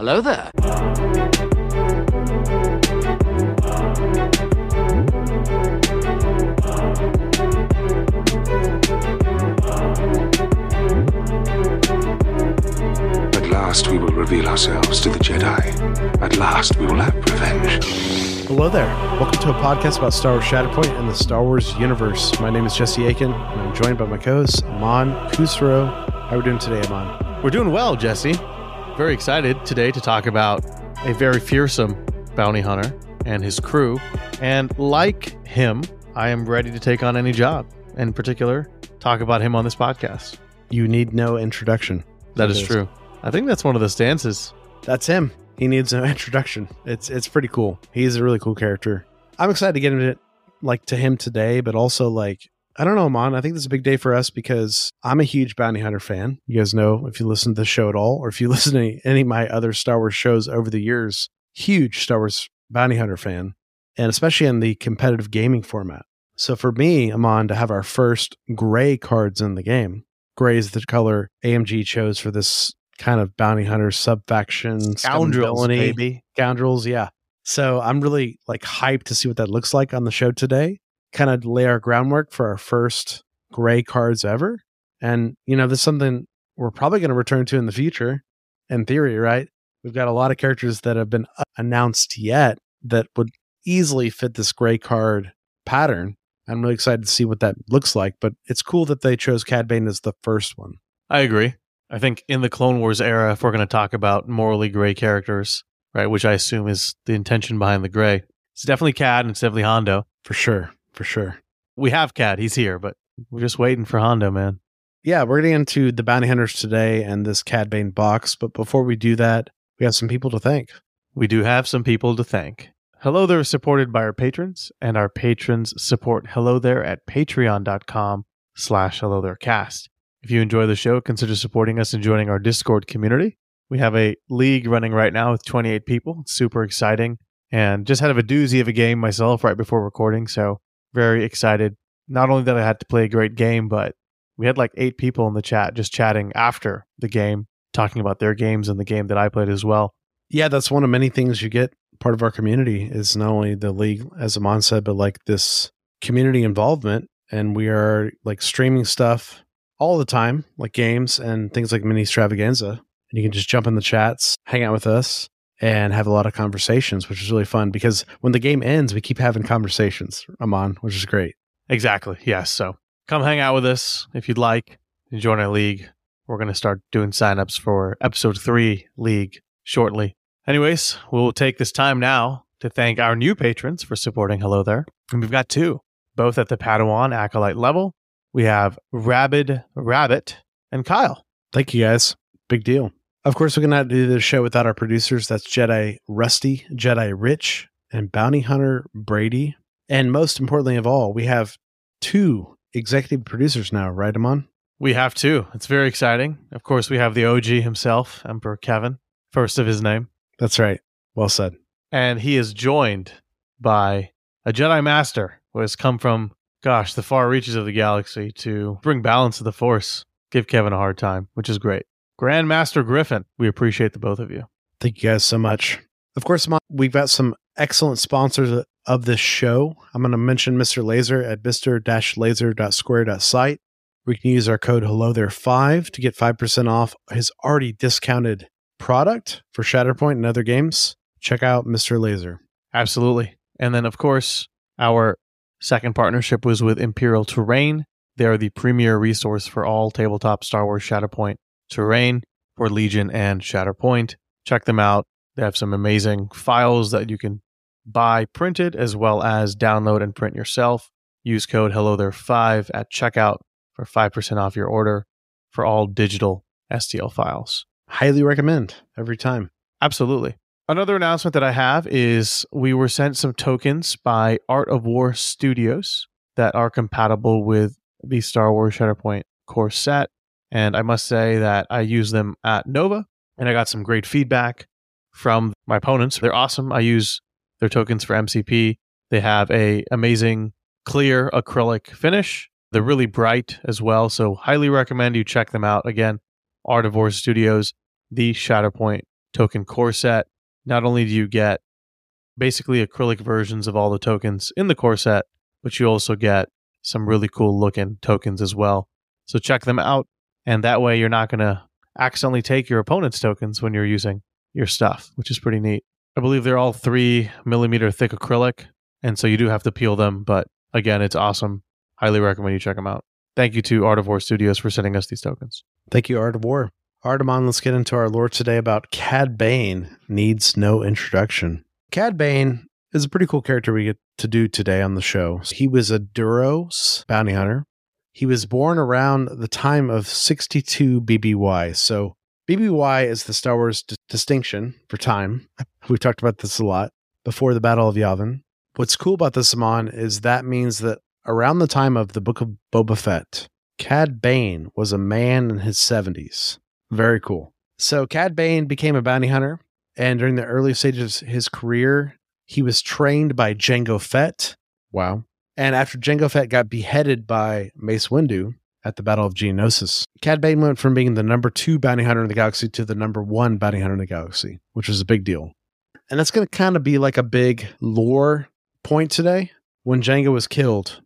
Hello there. At last we will reveal ourselves to the Jedi. At last we will have revenge. Hello there. Welcome to a podcast about Star Wars Shatterpoint and the Star Wars universe. My name is Jesse Aiken, and I'm joined by my co-host Amon Kusro. How are we doing today, Amon? We're doing well, Jesse. Very excited today to talk about a very fearsome bounty hunter and his crew. And like him, I am ready to take on any job. In particular, talk about him on this podcast. You need no introduction. That It is is. true. I think that's one of the stances. That's him. He needs no introduction. It's it's pretty cool. He's a really cool character. I'm excited to get into like to him today, but also like I don't know, Amon. I think this is a big day for us because I'm a huge bounty hunter fan. You guys know if you listen to the show at all, or if you listen to any, any of my other Star Wars shows over the years, huge Star Wars bounty hunter fan, and especially in the competitive gaming format. So for me, Amon, to have our first gray cards in the game, gray is the color AMG chose for this kind of bounty hunter subfaction, Scoundrels, scumvillainy baby. scoundrels yeah so i'm really like hyped to see what that looks like on the show today kind of lay our groundwork for our first gray cards ever. And you know this is something we're probably going to return to in the future in theory right? We've got a lot of characters that have been uh, announced yet that would easily fit this gray card pattern. I'm really excited to see what that looks like but it's cool that they chose cad bane as the first one. I agree. I think in the Clone Wars era, if we're going to talk about morally gray characters, right, which I assume is the intention behind the gray, it's definitely Cad and it's definitely Hondo. for sure for sure We have Cad, he's here, but we're just waiting for Hondo, man. yeah, we're getting into the bounty hunters today and this Cad Bane box. But before we do that, we have some people to thank. we do have some people to thank. Hello There is supported by our patrons, and our patrons support Hello There at patreon.com slash Hello There Cast. If you enjoy the show, consider supporting us and joining our Discord community. We have a league running right now with 28 people. It's super exciting. And just had a doozy of a game myself right before recording, so very excited. Not only that I had to play a great game, but we had like eight people in the chat just chatting after the game, talking about their games and the game that I played as well. Yeah, that's one of many things you get part of our community is not only the league, as Amon said, but like this community involvement. And we are like streaming stuff all the time, like games and things like mini extravaganza. And you can just jump in the chats, hang out with us, and have a lot of conversations, which is really fun because when the game ends, we keep having conversations, Amon, which is great. Exactly. Yes. So come hang out with us if you'd like and join our league. We're going to start doing signups for episode three league shortly. Anyways, we'll take this time now to thank our new patrons for supporting Hello There. And we've got two, both at the Padawan Acolyte level. We have Rabid Rabbit and Kyle. Thank you guys. Big deal. Of course, we cannot do this show without our producers. That's Jedi Rusty, Jedi Rich, and Bounty Hunter Brady. And most importantly of all, we have two executive producers now, right, Amon? We have two. It's very exciting. Of course, we have the OG himself, Emperor Kevin, first of his name. That's right. Well said. and he is joined by a Jedi Master who has come from, gosh, the far reaches of the galaxy to bring balance to the Force, give Kevin a hard time, which is great. Grand Master Griffin, we appreciate the both of you. Thank you guys so much. Of course, we've got some excellent sponsors of this show. I'm going to mention Mr. Laser at mr-laser.square.site. We can use our code hello there 5 to get 5% off his already discounted product for Shatterpoint and other games. Check out Mr. Laser. Absolutely. And then, of course, our second partnership was with Imperial Terrain. They are the premier resource for all tabletop Star Wars Shatterpoint terrain for Legion and Shatterpoint. Check them out. They have some amazing files that you can buy printed as well as download and print yourself. Use code Hello There 5 at checkout for 5% off your order for all digital STL files. Highly recommend every time. Absolutely. Another announcement that I have is we were sent some tokens by Art of War Studios that are compatible with the Star Wars Shatterpoint core set. And I must say that I used them at Nova and I got some great feedback from my opponents. They're awesome. I use their tokens for MCP. They have a amazing clear acrylic finish. They're really bright as well, so highly recommend you check them out. Again, Art of War Studios, the Shatterpoint token core set. Not only do you get basically acrylic versions of all the tokens in the core set, but you also get some really cool looking tokens as well. So check them out. And that way you're not going to accidentally take your opponent's tokens when you're using your stuff, which is pretty neat. I believe they're all three millimeter thick acrylic. And so you do have to peel them. But again, it's awesome. Highly recommend you check them out. Thank you to Art of War Studios for sending us these tokens. Thank you, Art of War. Artemon, let's get into our lore today about Cad Bane. Needs no introduction. Cad Bane is a pretty cool character we get to do today on the show. He was a Duros bounty hunter. He was born around the time of 62 BBY. So BBY is the Star Wars d- distinction for time. We've talked about this a lot before the Battle of Yavin. What's cool about this, Amon, is that means that around the time of the Book of Boba Fett, Cad Bane was a man in his 70s. Very cool. So Cad Bane became a bounty hunter, and during the early stages of his career, he was trained by Jango Fett. Wow. And after Jango Fett got beheaded by Mace Windu at the Battle of Geonosis, Cad Bane went from being the number two bounty hunter in the galaxy to the number one bounty hunter in the galaxy, which was a big deal. And that's going to kind of be like a big lore point today. When Jango was killed,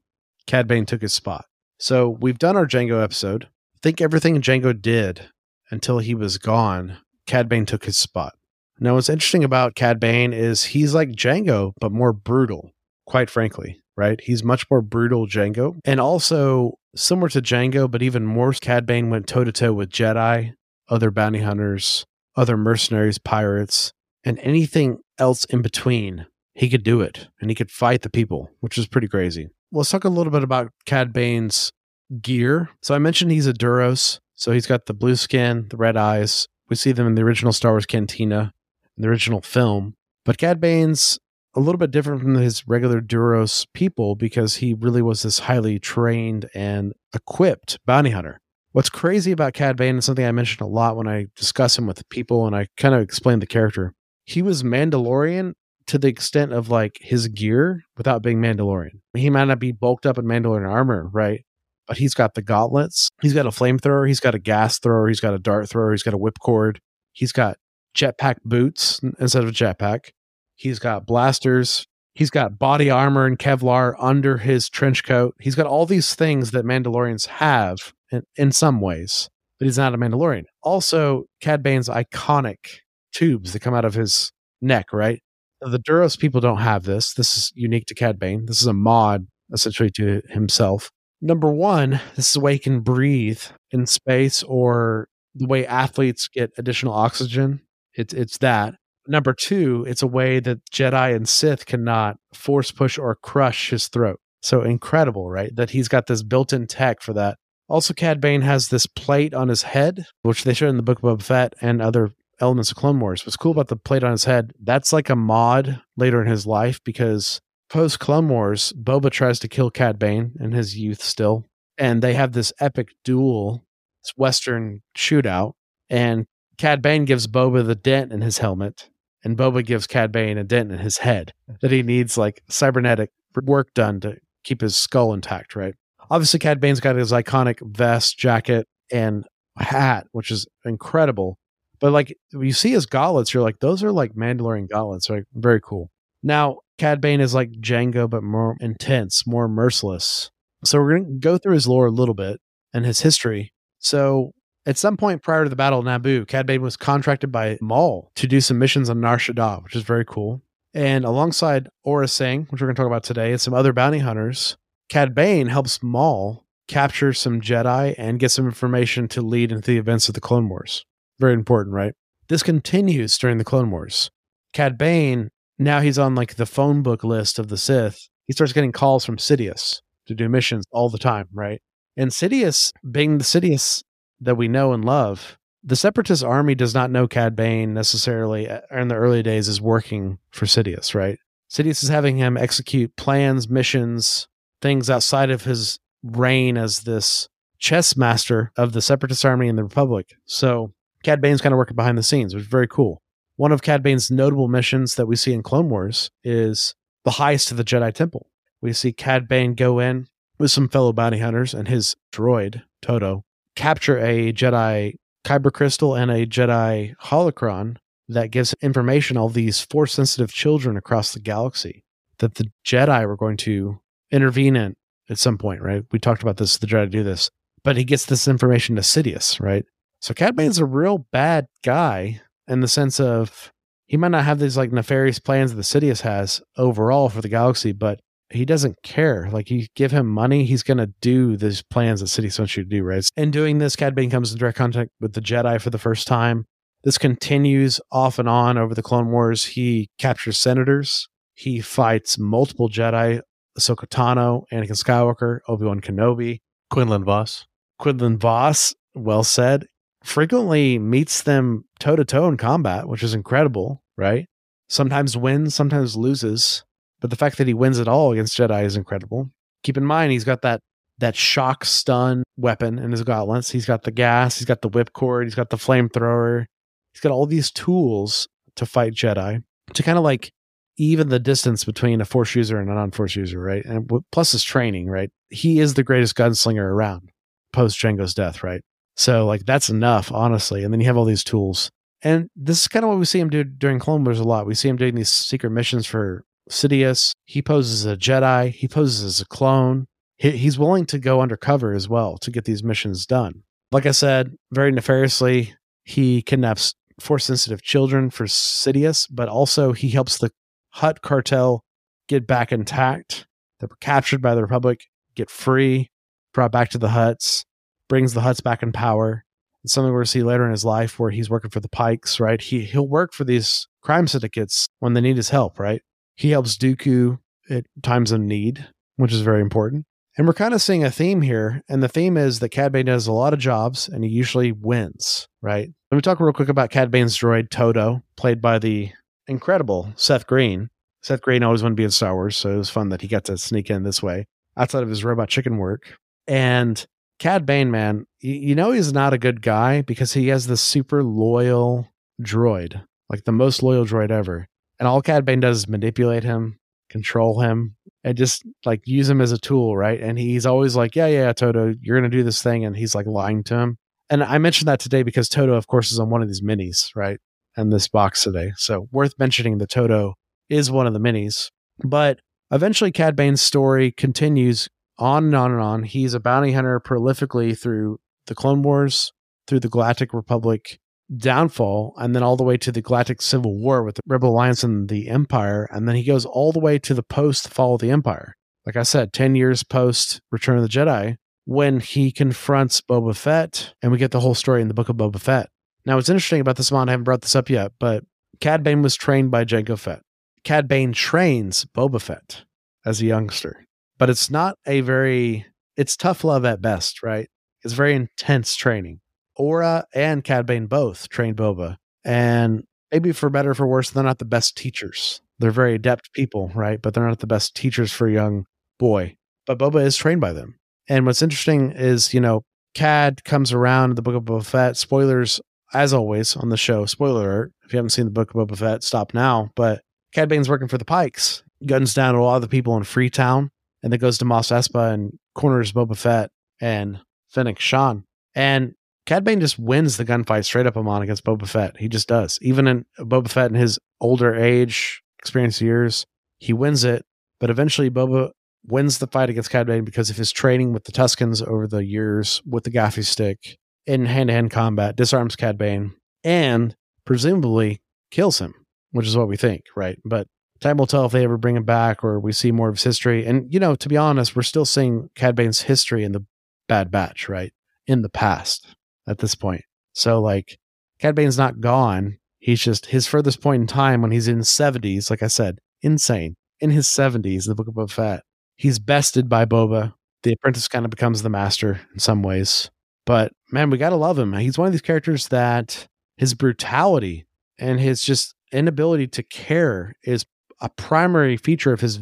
Cad Bane took his spot. So we've done our Jango episode. Think everything Jango did until he was gone, Cad Bane took his spot. Now, what's interesting about Cad Bane is he's like Jango, but more brutal, quite frankly, right? He's much more brutal Jango. And also similar to Jango, but even more, Cad Bane went toe to toe with Jedi, other bounty hunters, other mercenaries, pirates, and anything else in between. He could do it and he could fight the people, which is pretty crazy. Let's talk a little bit about Cad Bane's gear. So I mentioned he's a Duros. So he's got the blue skin, the red eyes. We see them in the original Star Wars Cantina, in the original film. But Cad Bane's a little bit different from his regular Duros people because he really was this highly trained and equipped bounty hunter. What's crazy about Cad Bane is something I mentioned a lot when I discuss him with people and I kind of explain the character. He was Mandalorian to the extent of like his gear without being Mandalorian. He might not be bulked up in Mandalorian armor, right? But he's got the gauntlets. He's got a flamethrower. He's got a gas thrower. He's got a dart thrower. He's got a whipcord. He's got jetpack boots instead of a jetpack. He's got blasters. He's got body armor and Kevlar under his trench coat. He's got all these things that Mandalorians have in, in some ways, but he's not a Mandalorian. Also, Cad Bane's iconic tubes that come out of his neck, right? The Duros people don't have this. This is unique to Cad Bane. This is a mod essentially to himself. Number one, this is a way he can breathe in space or the way athletes get additional oxygen. It's it's that. Number two, it's a way that Jedi and Sith cannot force push or crush his throat. So incredible, right? That he's got this built-in tech for that. Also, Cad Bane has this plate on his head, which they showed in the book of Boba Fett and other elements of Clone Wars. What's cool about the plate on his head, that's like a mod later in his life because post Clone Wars, Boba tries to kill Cad Bane in his youth still. And they have this epic duel, this Western shootout. And Cad Bane gives Boba the dent in his helmet. And Boba gives Cad Bane a dent in his head that he needs like cybernetic work done to keep his skull intact, right? Obviously, Cad Bane's got his iconic vest, jacket, and hat, which is incredible. But like you see his gauntlets, you're like, those are like Mandalorian gauntlets, right? Very cool. Now, Cad Bane is like Jango, but more intense, more merciless. So we're going to go through his lore a little bit and his history. So at some point prior to the Battle of Naboo, Cad Bane was contracted by Maul to do some missions on Nar Shaddaa, which is very cool. And alongside Aurra Sing, which we're going to talk about today, and some other bounty hunters, Cad Bane helps Maul capture some Jedi and get some information to lead into the events of the Clone Wars. Very important, right? This continues during the Clone Wars. Cad Bane, now he's on like the phone book list of the Sith. He starts getting calls from Sidious to do missions all the time, right? And Sidious, being the Sidious that we know and love, the Separatist army does not know Cad Bane necessarily uh, in the early days is working for Sidious, right? Sidious is having him execute plans, missions, things outside of his reign as this chess master of the Separatist army and the Republic. So Cad Bane's kind of working behind the scenes, which is very cool. One of Cad Bane's notable missions that we see in Clone Wars is the heist to the Jedi Temple. We see Cad Bane go in with some fellow bounty hunters and his droid, Todo, capture a Jedi Kyber crystal and a Jedi holocron that gives information all these force sensitive children across the galaxy that the Jedi were going to intervene in at some point, right? We talked about this, the Jedi do this, but he gets this information to Sidious, right? So Cad a real bad guy in the sense of he might not have these like nefarious plans that the Sidious has overall for the galaxy, but he doesn't care. Like you give him money, he's gonna do these plans that City wants you to do, right? And doing this, Cad Bane comes in direct contact with the Jedi for the first time. This continues off and on over the Clone Wars. He captures senators. He fights multiple Jedi, Ahsoka Tano, Anakin Skywalker, Obi Wan Kenobi, Quinlan Vos. Quinlan Vos. Well said. Frequently meets them toe to toe in combat, which is incredible, right? Sometimes wins, sometimes loses. But the fact that he wins it all against Jedi is incredible. Keep in mind, he's got that that shock stun weapon in his gauntlets. He's got the gas, he's got the whipcord, he's got the flamethrower. He's got all these tools to fight Jedi to kind of like even the distance between a force user and a non-force user, right? And plus his training, right? He is the greatest gunslinger around post Jango's death, right? So like that's enough, honestly. And then you have all these tools. And this is kind of what we see him do during Clone Wars a lot. We see him doing these secret missions for Sidious. He poses as a Jedi. He poses as a clone. He, he's willing to go undercover as well to get these missions done. Like I said, very nefariously, he kidnaps force sensitive children for Sidious, but also he helps the Hutt cartel get back intact. They were captured by the Republic, get free, brought back to the Hutts, brings the Hutts back in power. It's something we're going to see later in his life where he's working for the Pikes, right? He he'll work for these crime syndicates when they need his help, right? He helps Dooku at times of need, which is very important. And we're kind of seeing a theme here. And the theme is that Cad Bane does a lot of jobs and he usually wins, right? Let me talk real quick about Cad Bane's droid, Todo, played by the incredible Seth Green. Seth Green always wanted to be in Star Wars, so it was fun that he got to sneak in this way outside of his robot chicken work. And Cad Bane, man, you know he's not a good guy because he has this super loyal droid, like the most loyal droid ever. And all Cad Bane does is manipulate him, control him, and just like use him as a tool, right? And he's always like, Yeah, yeah, Todo, you're gonna do this thing, and he's like lying to him. And I mentioned that today because Todo, of course, is on one of these minis, right? And this box today. So worth mentioning that Todo is one of the minis. But eventually Cad Bane's story continues on and on and on. He's a bounty hunter prolifically through the Clone Wars, through the Galactic Republic downfall, and then all the way to the Galactic Civil War with the Rebel Alliance and the Empire. And then he goes all the way to the post fall of the Empire. Like I said, 10 years post Return of the Jedi, when he confronts Boba Fett, and we get the whole story in the book of Boba Fett. Now, what's interesting about this mod, I haven't brought this up yet, but Cad Bane was trained by Jango Fett. Cad Bane trains Boba Fett as a youngster, but it's not a very, it's tough love at best, right? It's very intense training. Aurra and Cad Bane both trained Boba, and maybe for better or for worse, they're not the best teachers. They're very adept people, right? But they're not the best teachers for a young boy. But Boba is trained by them. And what's interesting is, you know, Cad comes around the Book of Boba Fett. Spoilers, as always, on the show. Spoiler alert. If you haven't seen the Book of Boba Fett, stop now. But Cad Bane's working for the Pikes, guns down a lot of the people in Freetown, and then goes to Mos Espa and corners Boba Fett and Fennec Shand. And Cad Bane just wins the gunfight straight up on against Boba Fett. He just does. Even in Boba Fett in his older age, experienced years, he wins it. But eventually, Boba wins the fight against Cad Bane because of his training with the Tuskens over the years with the Gaffi stick in hand to hand combat, disarms Cad Bane, and presumably kills him, which is what we think, right? But time will tell if they ever bring him back or we see more of his history. And, you know, to be honest, we're still seeing Cad Bane's history in the Bad Batch, right? In the past at this point. So, like, Cad Bane's not gone. He's just his furthest point in time when he's in 70s, like I said, insane. In his 70s, the Book of Boba Fett, he's bested by Boba. The apprentice kind of becomes the master in some ways. But man, we got to love him. He's one of these characters that his brutality and his just inability to care is a primary feature of his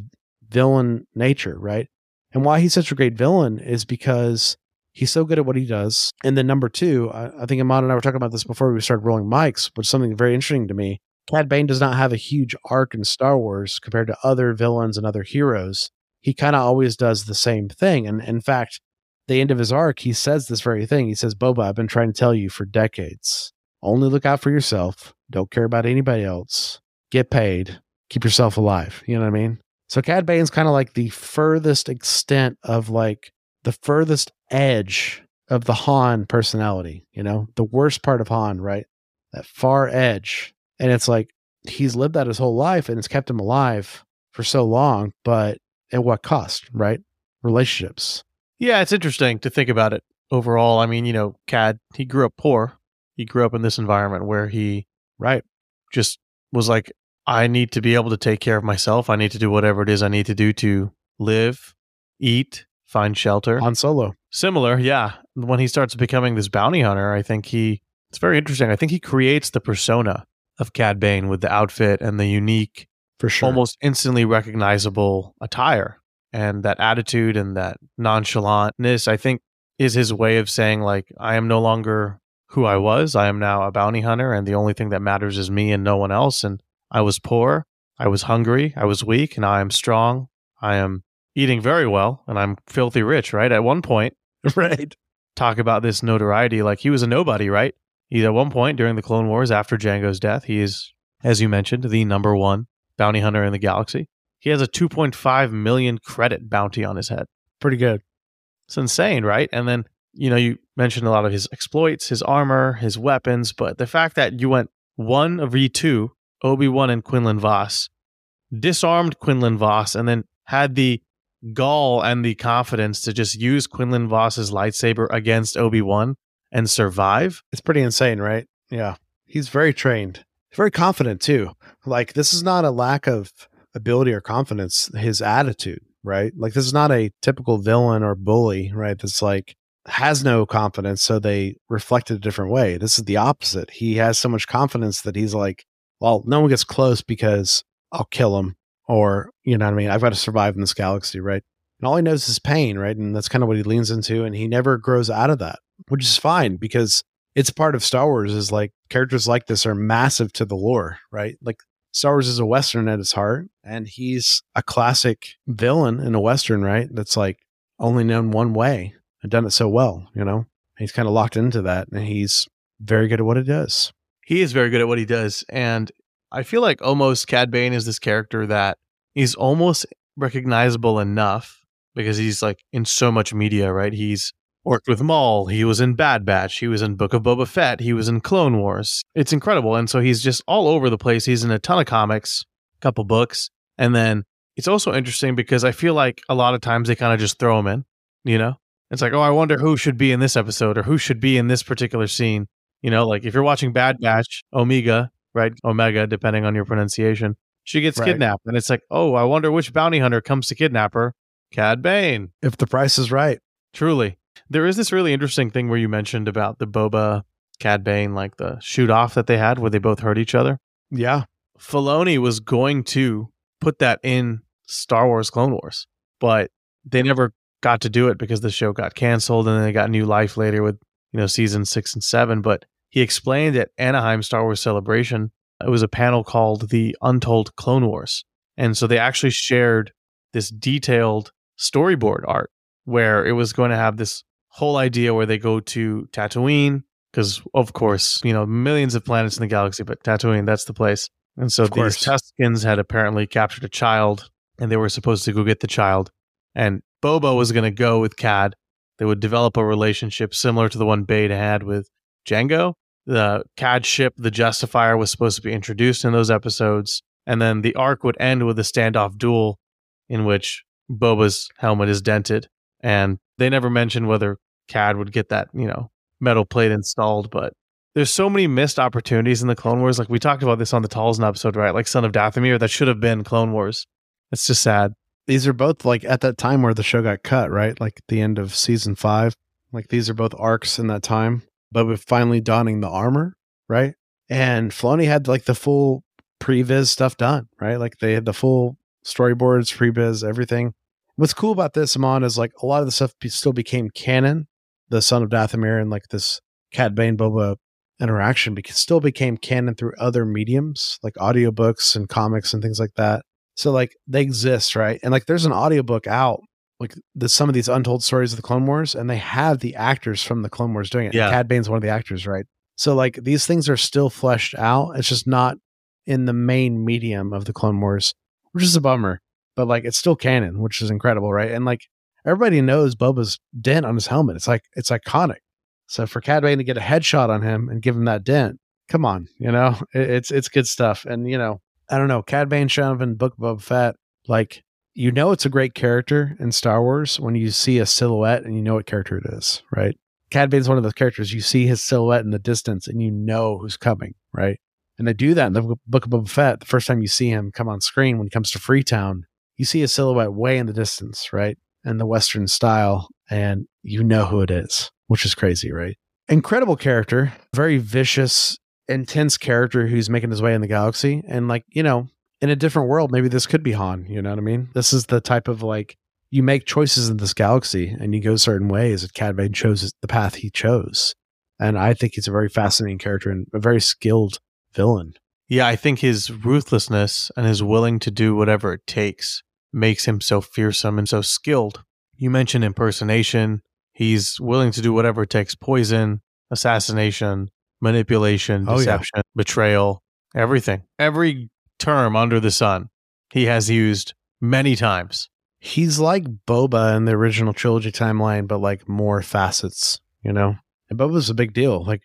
villain nature, right? And why he's such a great villain is because he's so good at what he does. And then number two, I, I think Amon and I were talking about this before we started rolling mics, which is something very interesting to me. Cad Bane does not have a huge arc in Star Wars compared to other villains and other heroes he kind of always does the same thing. And in fact, the end of his arc, he says this very thing. He says, Boba, I've been trying to tell you for decades. Only look out for yourself. Don't care about anybody else. Get paid. Keep yourself alive. You know what I mean? So Cad Bane's kind of like the furthest extent of like the furthest edge of the Han personality, you know, the worst part of Han, right? That far edge. And it's like he's lived that his whole life and it's kept him alive for so long, but at what cost, right? Relationships. Yeah, it's interesting to think about it overall. I mean, you know, Cad, he grew up poor. He grew up in this environment where he Right. just was like, I need to be able to take care of myself. I need to do whatever it is I need to do to live, eat, find shelter. Han Solo. Similar, yeah. When he starts becoming this bounty hunter, I think he it's very interesting. I think he creates the persona of Cad Bane with the outfit and the unique, For sure. almost instantly recognizable attire. And that attitude and that nonchalantness, I think, is his way of saying, like, I am no longer who I was. I am now a bounty hunter, and the only thing that matters is me and no one else. And I was poor, I was hungry, I was weak, and I am strong. I am eating very well, and I'm filthy rich, right? At one point, right. talk about this notoriety. Like he was a nobody, right? He at one point during the Clone Wars after Jango's death, he is, as you mentioned, the number one bounty hunter in the galaxy. He has a 2.5 million credit bounty on his head. Pretty good. It's insane, right? And then, you know, you mentioned a lot of his exploits, his armor, his weapons, but the fact that you went one of V2, Obi Wan and Quinlan Vos, disarmed Quinlan Vos, and then had the gall and the confidence to just use Quinlan Vos's lightsaber against Obi Wan and survive. It's pretty insane, right? Yeah. He's very trained. Very confident too. Like this is not a lack of ability or confidence, his attitude, right? Like this is not a typical villain or bully, right? That's like has no confidence, so they reflect it a different way. This is the opposite. He has so much confidence that he's like, well, no one gets close because I'll kill him. Or, you know what I mean? I've got to survive in this galaxy, right? And all he knows is pain, right? And that's kind of what he leans into. And he never grows out of that, which is fine because it's part of Star Wars is like characters like this are massive to the lore, right? Like Star Wars is a Western at its heart, and he's a classic villain in a Western, right? That's like only known one way and done it so well, you know? He's kind of locked into that and he's very good at what he does. He is very good at what he does. And I feel like almost Cad Bane is this character that he's almost recognizable enough because he's like in so much media, right? He's worked with Maul. He was in Bad Batch. He was in Book of Boba Fett. He was in Clone Wars. It's incredible. And so he's just all over the place. He's in a ton of comics, a couple books. And then it's also interesting because I feel like a lot of times they kind of just throw him in, you know? It's like, oh, I wonder who should be in this episode or who should be in this particular scene. You know, like if you're watching Bad Batch, Omega, right? Omega, depending on your pronunciation, she gets Right. kidnapped. And it's like, oh, I wonder which bounty hunter comes to kidnap her. Cad Bane. If the price is right. Truly. There is this really interesting thing where you mentioned about the Boba Cad Bane, like the shoot off that they had where they both hurt each other. Yeah. Filoni was going to put that in Star Wars Clone Wars, but they never got to do it because the show got canceled and then they got new life later with, you know, season six and seven. But he explained at Anaheim Star Wars Celebration, it was a panel called The Untold Clone Wars. And so they actually shared this detailed storyboard art where it was going to have this whole idea where they go to Tatooine, because of course, you know, millions of planets in the galaxy, but Tatooine, that's the place. And so these Tuskens had apparently captured a child and they were supposed to go get the child. And Boba was going to go with Cad. They would develop a relationship similar to the one Bade had with Jango. The Cad ship, the Justifier, was supposed to be introduced in those episodes. And then the arc would end with a standoff duel in which Boba's helmet is dented. And they never mentioned whether Cad would get that, you know, metal plate installed, but there's so many missed opportunities in the Clone Wars. Like we talked about this on the Talzin episode, right? Like Son of Dathomir, that should have been Clone Wars. It's just sad. These are both like at that time where the show got cut, right? Like the end of season five. Like these are both arcs in that time. But with finally donning the armor, right? And Filoni had like the full previs stuff done, right? Like they had the full storyboards, previs, everything. What's cool about this, Amon, is like a lot of the stuff still became canon. The son of Dathomir and like this Cad Bane Boba interaction because still became canon through other mediums like audiobooks and comics and things like that. So like they exist, right? And like there's an audiobook out, like the some of these untold stories of the Clone Wars, and they have the actors from the Clone Wars doing it. Yeah. Cad Bane's one of the actors, right? So like these things are still fleshed out. It's just not in the main medium of the Clone Wars, which is a bummer. But like it's still canon, which is incredible, right? And like everybody knows Boba's dent on his helmet. It's like it's iconic. So for Cad Bane to get a headshot on him and give him that dent, come on, you know, it, it's it's good stuff. And you know, I don't know, Cad Bane showing up in Book of Boba Fett, like you know, it's a great character in Star Wars when you see a silhouette and you know what character it is, right? Cad Bane's one of those characters you see his silhouette in the distance and you know who's coming, right? And they do that in the Book of Boba Fett. The first time you see him come on screen when he comes to Freetown, you see a silhouette way in the distance, right? In the Western style, and you know who it is, which is crazy, right? Incredible character, very vicious, intense character who's making his way in the galaxy. And like, you know, in a different world, maybe this could be Han, you know what I mean? This is the type of like you make choices in this galaxy and you go certain ways. And Cad Bane chose the path he chose. And I think he's a very fascinating character and a very skilled villain. Yeah, I think his ruthlessness and his willing to do whatever it takes makes him so fearsome and so skilled. You mentioned impersonation. He's willing to do whatever it takes poison, assassination, manipulation, Oh, yeah. deception, betrayal, everything. Every term under the sun he has used many times. He's like Boba in the original trilogy timeline, but like more facets, you know? And Boba's a big deal. Like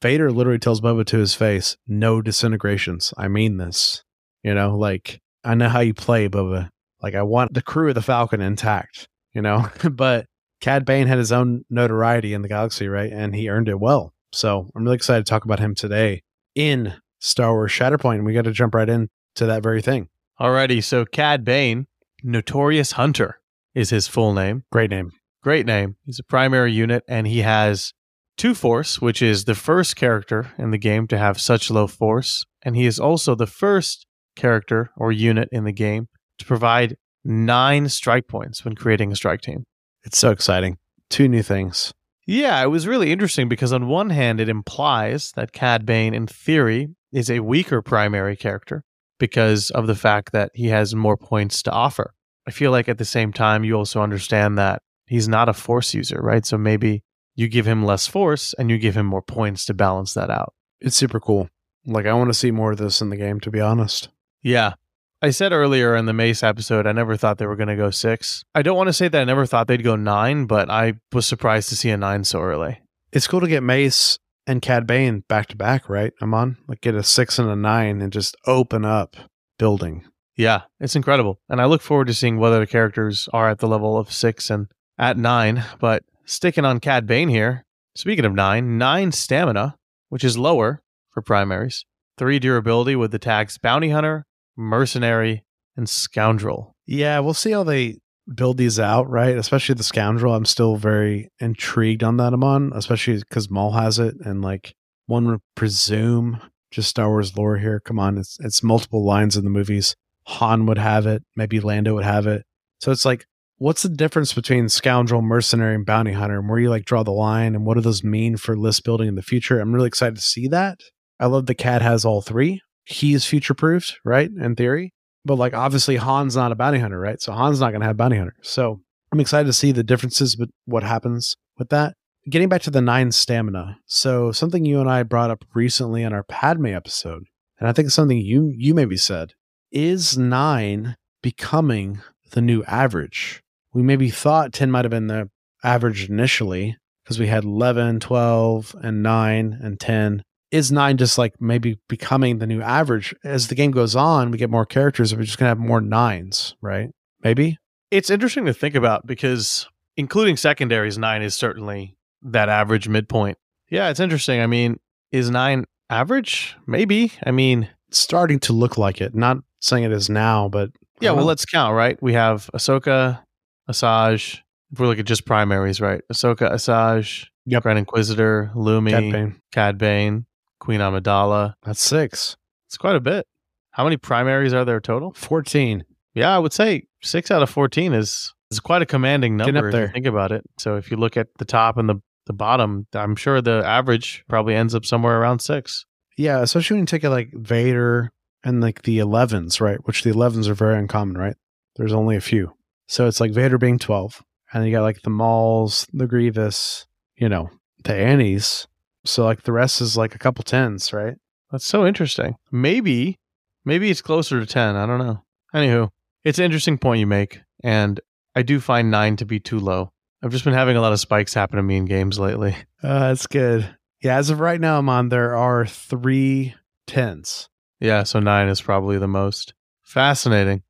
Vader literally tells Boba to his face, no disintegrations. I mean this. You know, like I know how you play, Boba. Like I want the crew of the Falcon intact, you know? but Cad Bane had his own notoriety in the galaxy, right? And he earned it well. So I'm really excited to talk about him today in Star Wars Shatterpoint. We got to jump right into that very thing. Alrighty, so Cad Bane, Notorious Hunter is his full name. Great name. Great name. He's a primary unit and he has two force, which is the first character in the game to have such low force. And he is also the first character or unit in the game to provide nine strike points when creating a strike team. It's so exciting. Two new things. Yeah, it was really interesting because on one hand, it implies that Cad Bane, in theory, is a weaker primary character because of the fact that he has more points to offer. I feel like at the same time, you also understand that he's not a force user, right? So maybe you give him less force and you give him more points to balance that out. It's super cool. Like I want to see more of this in the game, to be honest. Yeah. I said earlier in the Mace episode, I never thought they were going to go six. I don't want to say that I never thought they'd go nine, but I was surprised to see a nine so early. It's cool to get Mace and Cad Bane back to back, right? Amon like get a six and a nine and just open up building. Yeah, it's incredible. And I look forward to seeing whether the characters are at the level of six and at nine. But sticking on Cad Bane here, speaking of nine, nine stamina, which is lower for primaries, three durability with the tags Bounty Hunter, Mercenary, and Scoundrel. Yeah, we'll see how they build these out, right? Especially the scoundrel. I'm still very intrigued on that Amon, especially because Maul has it, and like one would presume just Star Wars lore here. Come on, it's it's multiple lines in the movies. Han would have it, maybe Lando would have it. So it's like, what's the difference between scoundrel, mercenary, and bounty hunter? And where you like draw the line? And what do those mean for list building in the future? I'm really excited to see that. I love the Cad has all three. He is future proofed, right? In theory. But like obviously Han's not a bounty hunter, right? So Han's not gonna have bounty hunter. So I'm excited to see the differences but what happens with that. Getting back to the nine stamina. So something you and I brought up recently in our Padme episode, and I think something you you maybe said, is nine becoming the new average? We maybe thought 10 might have been the average initially because we had 11, 12, and 9 and 10. Is 9 just like maybe becoming the new average? As the game goes on, we get more characters, we're just going to have more nines, right? Maybe? It's interesting to think about because including secondaries, nine is certainly that average midpoint. Yeah, it's interesting. I mean, is nine average? Maybe. I mean, It's starting to look like it. Not saying it is now, but yeah, well, don't- let's count, right? We have Ahsoka, Asajj. If we're looking at just primaries, right? Ahsoka, Asajj, Yep. Grand Inquisitor, Lumi, Cad Bane. Cad Bane, Queen Amidala. That's six. It's quite a bit. How many primaries are there total? 14. Yeah, I would say six out of 14 is, is quite a commanding number if you think about it. So if you look at the top and the, the bottom, I'm sure the average probably ends up somewhere around six. Yeah, especially when you take it like Vader and like the 11s, right? Which the 11s are very uncommon, right? There's only a few. So it's like Vader being 12. And you got like the Mauls, the Grievous, you know, the Annies. So like the rest is like a couple tens, right? That's so interesting. Maybe, maybe it's closer to 10. I don't know. Anywho, it's an interesting point you make. And I do find nine to be too low. I've just been having a lot of spikes happen to me in games lately. Uh, that's good. Yeah, as of right now, Amon. There are three tens. Yeah, so nine is probably the most. Fascinating.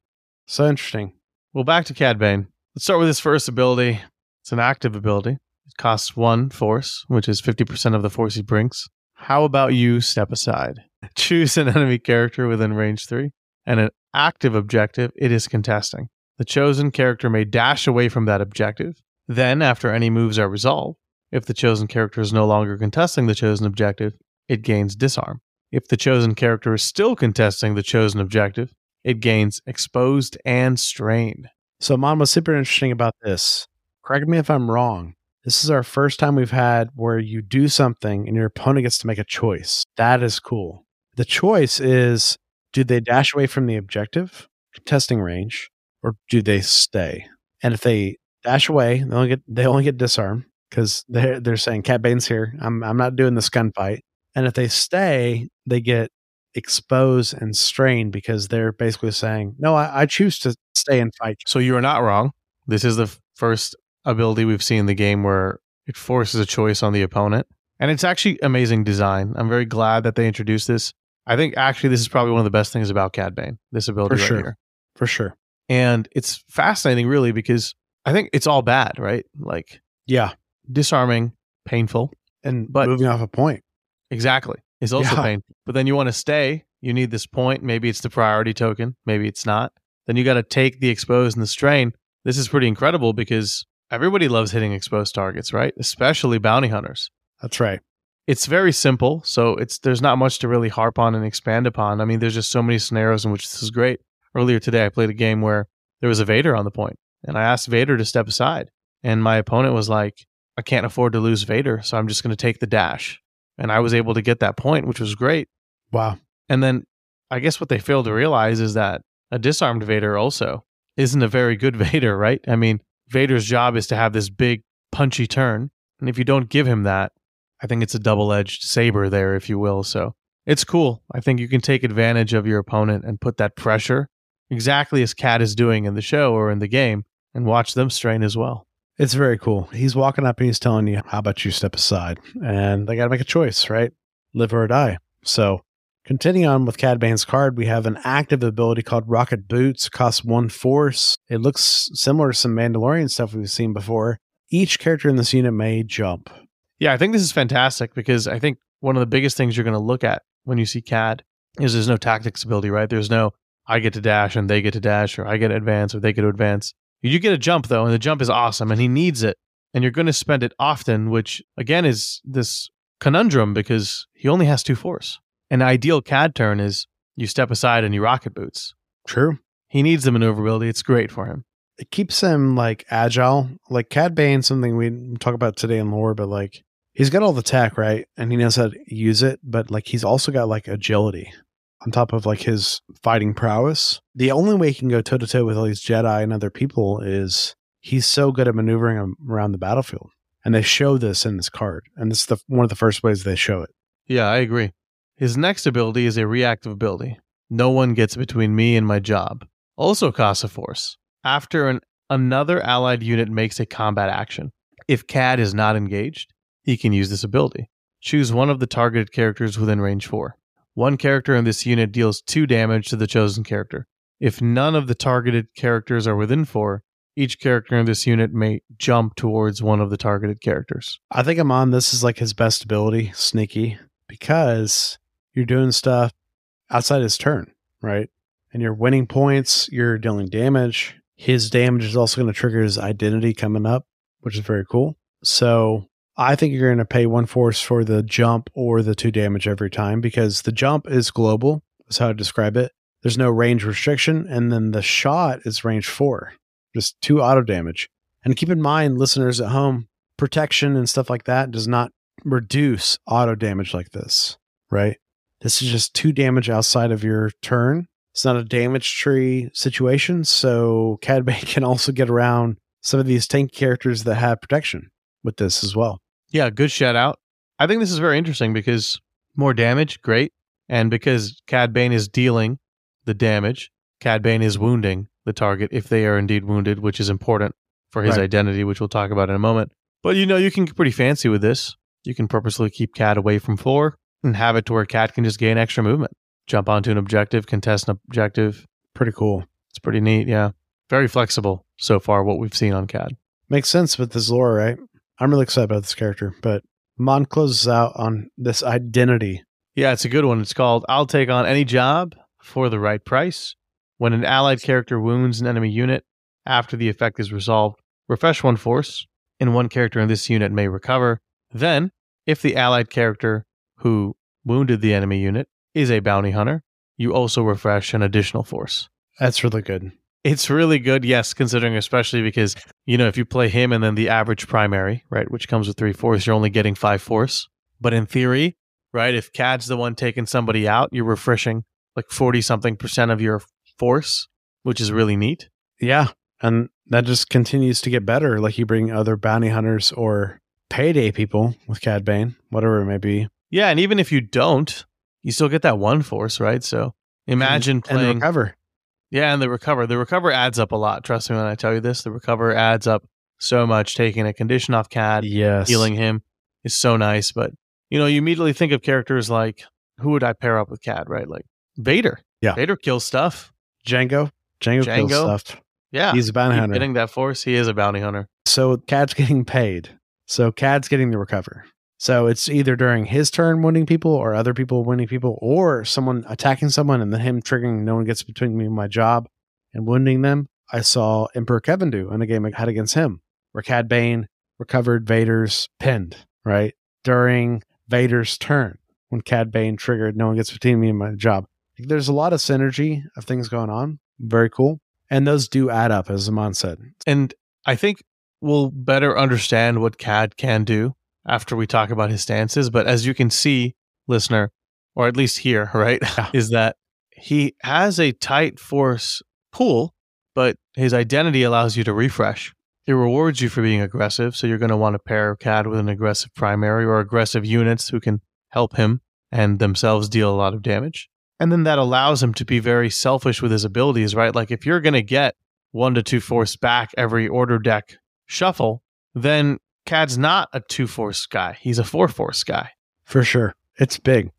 So interesting. Well, back to Cad Bane. Let's start with his first ability. It's an active ability. Costs one force, which is 50% of the force he brings. How about you step aside? Choose an enemy character within range three and an active objective it is contesting. The chosen character may dash away from that objective. Then, after any moves are resolved, if the chosen character is no longer contesting the chosen objective, it gains disarm. If the chosen character is still contesting the chosen objective, it gains exposed and strain. So, Mon, what's super interesting about this? Correct me if I'm wrong. This is our first time we've had where you do something and your opponent gets to make a choice. That is cool. The choice is do they dash away from the objective, contesting range, or do they stay? And if they dash away, they only get they only get disarm because they're they're saying Cad Bane's here. I'm I'm not doing this gunfight. And if they stay, they get exposed and strained because they're basically saying, No, I, I choose to stay and fight. So you are not wrong. This is the first ability we've seen in the game where it forces a choice on the opponent. And it's actually amazing design. I'm very glad that they introduced this. I think actually this is probably one of the best things about Cad Bane, this ability For right sure. here. For sure. And it's fascinating really because I think it's all bad, right? Like Yeah. disarming, painful. And But- moving off a point. Exactly. It's also Yeah. painful. But then you want to stay, you need this point. Maybe it's the priority token, maybe it's not. Then you got to take the exposed and the strain. This is pretty incredible because everybody loves hitting exposed targets, right? Especially bounty hunters. That's right. It's very simple, so it's there's not much to really harp on and expand upon. I mean, there's just so many scenarios in which this is great. Earlier today, I played a game where there was a Vader on the point, and I asked Vader to step aside, and my opponent was like, "I can't afford to lose Vader, so I'm just going to take the dash," and I was able to get that point, which was great. Wow. And then I guess what they fail to realize is that a disarmed Vader also isn't a very good Vader, right? I mean, Vader's job is to have this big punchy turn, and if you don't give him that, I think it's a double-edged saber there, if you will. So it's cool. I think you can take advantage of your opponent and put that pressure exactly as Cad is doing in the show or in the game, and watch them strain as well. It's very cool. He's walking up and he's telling you, How about you step aside? And they got to make a choice, right? Live or die. So, continuing on with Cad Bane's card, we have an active ability called Rocket Boots, costs one force. It looks similar to some Mandalorian stuff we've seen before. Each character in this unit may jump. Yeah, I think this is fantastic because I think one of the biggest things you're going to look at when you see Cad is there's no tactics ability, right? There's no I get to dash and they get to dash, or I get to advance or they get to advance. You get a jump though, and the jump is awesome, and he needs it, and you're going to spend it often, which again is this conundrum because he only has two force. An ideal Cad turn is you step aside and you rocket boots. True. He needs the maneuverability. It's great for him. It keeps him like agile. Like Cad Bane, something we talk about today in lore, but like he's got all the tech, right? And he knows how to use it, but like he's also got like agility on top of like his fighting prowess. The only way he can go toe to toe with all these Jedi and other people is he's so good at maneuvering around the battlefield. And they show this in this card. And this is the one of the first ways they show it. Yeah, I agree. His next ability is a reactive ability. No one gets between me and my job. Also costs a force. After an another allied unit makes a combat action, if Cad is not engaged, he can use this ability. Choose one of the targeted characters within range 4. One character in this unit deals 2 damage to the chosen character. If none of the targeted characters are within 4, each character in this unit may jump towards one of the targeted characters. I think Amon this is like his best ability, sneaky, because you're doing stuff outside his turn, right? And you're winning points, you're dealing damage. His damage is also going to trigger his identity coming up, which is very cool. So I think you're going to pay one force for the jump or the two damage every time because the jump is global, is how I describe it. There's no range restriction. And then the shot is range four, just two auto damage. And keep in mind, listeners at home, protection and stuff like that does not reduce auto damage like this, right? This is just two damage outside of your turn. It's not a damage tree situation, so Cad Bane can also get around some of these tank characters that have protection with this as well. Yeah, good shout out. I think this is very interesting because more damage, great. And because Cad Bane is dealing the damage, Cad Bane is wounding the target if they are indeed wounded, which is important for his Right. identity, which we'll talk about in a moment. But you know, you can get pretty fancy with this. You can purposely keep Cad away from four and have it to where Cad can just gain extra movement, jump onto an objective, contest an objective. Pretty cool. It's pretty neat, yeah. Very flexible so far, what we've seen on Cad. Makes sense with this lore, right? I'm really excited about this character. But Mon closes out on this identity. Yeah, it's a good one. It's called I'll Take On Any Job for the Right Price. When an allied character wounds an enemy unit after the effect is resolved, refresh one force, and one character in this unit may recover. Then, if the allied character who wounded the enemy unit is a bounty hunter, you also refresh an additional force. That's really good. It's really good, yes, considering especially because, you know, if you play him and then the average primary, right, which comes with three force, you're only getting five force. But in theory, right, if Cad's the one taking somebody out, you're refreshing like 40 something percent of your force, which is really neat. Yeah. And that just continues to get better. Like you bring other bounty hunters or payday people with Cad Bane, whatever it may be. Yeah, and even if you don't, you still get that one force, right? So imagine and, playing. and recover. Yeah, and the recover. The recover adds up a lot. Trust me when I tell you this. The recover adds up so much. Taking a condition off Cad, Yes. healing him is so nice. But you know, you immediately think of characters like who would I pair up with Cad, right? Like Vader. Yeah. Vader kills stuff. Jango. Jango, kills Jango? stuff. Yeah. He's a bounty hunter. Getting that force, he is a bounty hunter. So Cad's getting paid. So Cad's getting the recover. So it's either during his turn winning people or other people winning people or someone attacking someone and then him triggering no one gets between me and my job and wounding them. I saw Emperor Kevin do in a game I had against him where Cad Bane recovered Vader's pinned, right? During Vader's turn when Cad Bane triggered no one gets between me and my job. There's a lot of synergy of things going on. Very cool. And those do add up, as Amon said. And I think we'll better understand what Cad can do after we talk about his stances. But as you can see, listener, or at least here, right, Yeah. is that he has a tight force pool, but his identity allows you to refresh. It rewards you for being aggressive. So you're going to want to pair Cad with an aggressive primary or aggressive units who can help him and themselves deal a lot of damage. And then that allows him to be very selfish with his abilities, right? Like if you're going to get one to two force back every order deck shuffle, then Cad's not a two force guy. He's a four force guy. For sure. It's big.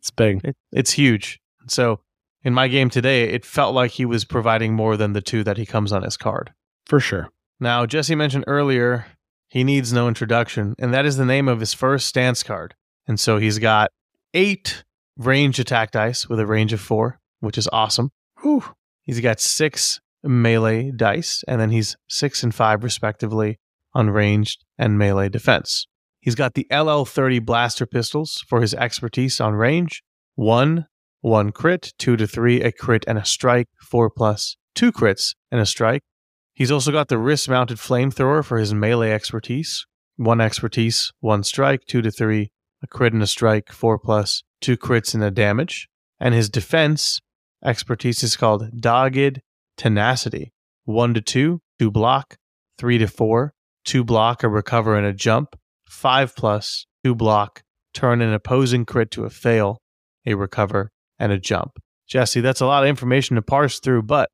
It's big. It, it's huge. So in my game today, it felt like he was providing more than the two that he comes on his card. For sure. Now, Jesse mentioned earlier he needs no introduction, and that is the name of his first stance card. And so he's got eight range attack dice with a range of four, which is awesome. Whew. He's got six melee dice, and then he's six and five, respectively, on ranged and melee defense. He's got the LL30 blaster pistols for his expertise on range. One, one crit, two to three, a crit and a strike, four plus, two crits and a strike. He's also got the wrist mounted flamethrower for his melee expertise. One expertise, one strike, two to three, a crit and a strike, four plus, two crits and a damage. And his defense expertise is called Dogged Tenacity. One to two, two block, three to four, two block, a recover and a jump, five plus, two block, turn an opposing crit to a fail, a recover, and a jump. Jesse, that's a lot of information to parse through, but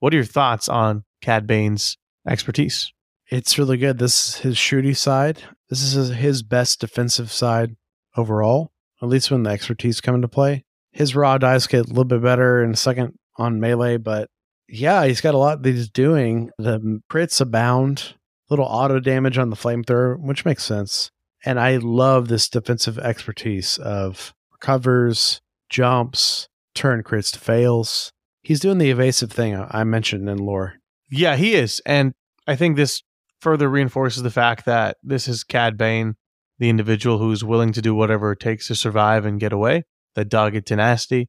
what are your thoughts on Cad Bane's expertise? It's really good. This is his shooty side. This is his, his best defensive side overall, at least when the expertise come into play. His raw dice get a little bit better in a second on melee, but yeah, he's got a lot that he's doing. The crits abound, little auto damage on the flamethrower, which makes sense. And I love this defensive expertise of recovers, jumps, turn crits to fails. He's doing the evasive thing I I mentioned in lore. Yeah, he is. And I think this further reinforces the fact that this is Cad Bane, the individual who's willing to do whatever it takes to survive and get away, that dogged tenacity.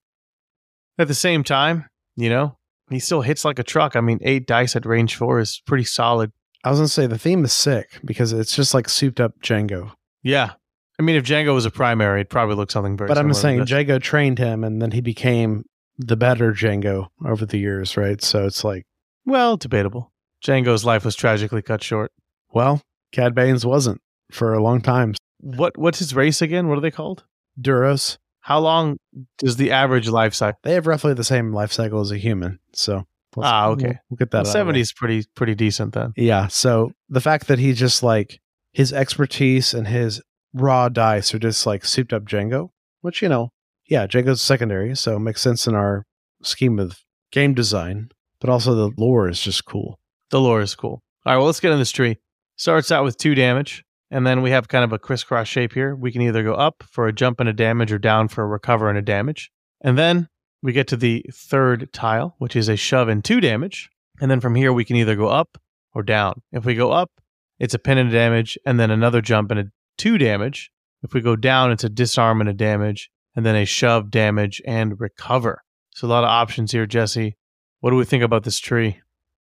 At the same time, you know, he still hits like a truck. I mean, eight dice at range four is pretty solid. I was gonna say the theme is sick because it's just like souped up Jango. Yeah. I mean, if Jango was a primary, it'd probably look something very But I'm saying. Jango trained him and then he became the better Jango over the years, right? So it's like, Well, debatable. Jango's life was tragically cut short. well, Cad Bane's wasn't for a long time. what what's his race again? What are they called? Duros. How long does the average life cycle? They have roughly the same life cycle as a human. So let's- Ah, okay. We'll, we'll get that. Seventy is pretty pretty decent then. Yeah. So the fact that he just like his expertise and his raw dice are just like souped up Jango, which, you know, yeah, Jango's secondary. So it makes sense in our scheme of game design, but also the lore is just cool. The lore is cool. All right, well, let's get in this tree. Starts out with two damage, and then we have kind of a crisscross shape here. We can either go up for a jump and a damage or down for a recover and a damage. And then we get to the third tile, which is a shove and two damage. And then from here, we can either go up or down. If we go up, it's a pin and a damage, and then another jump and a two damage. If we go down, it's a disarm and a damage, and then a shove, damage, and recover. So a lot of options here, Jesse. What do we think about this tree?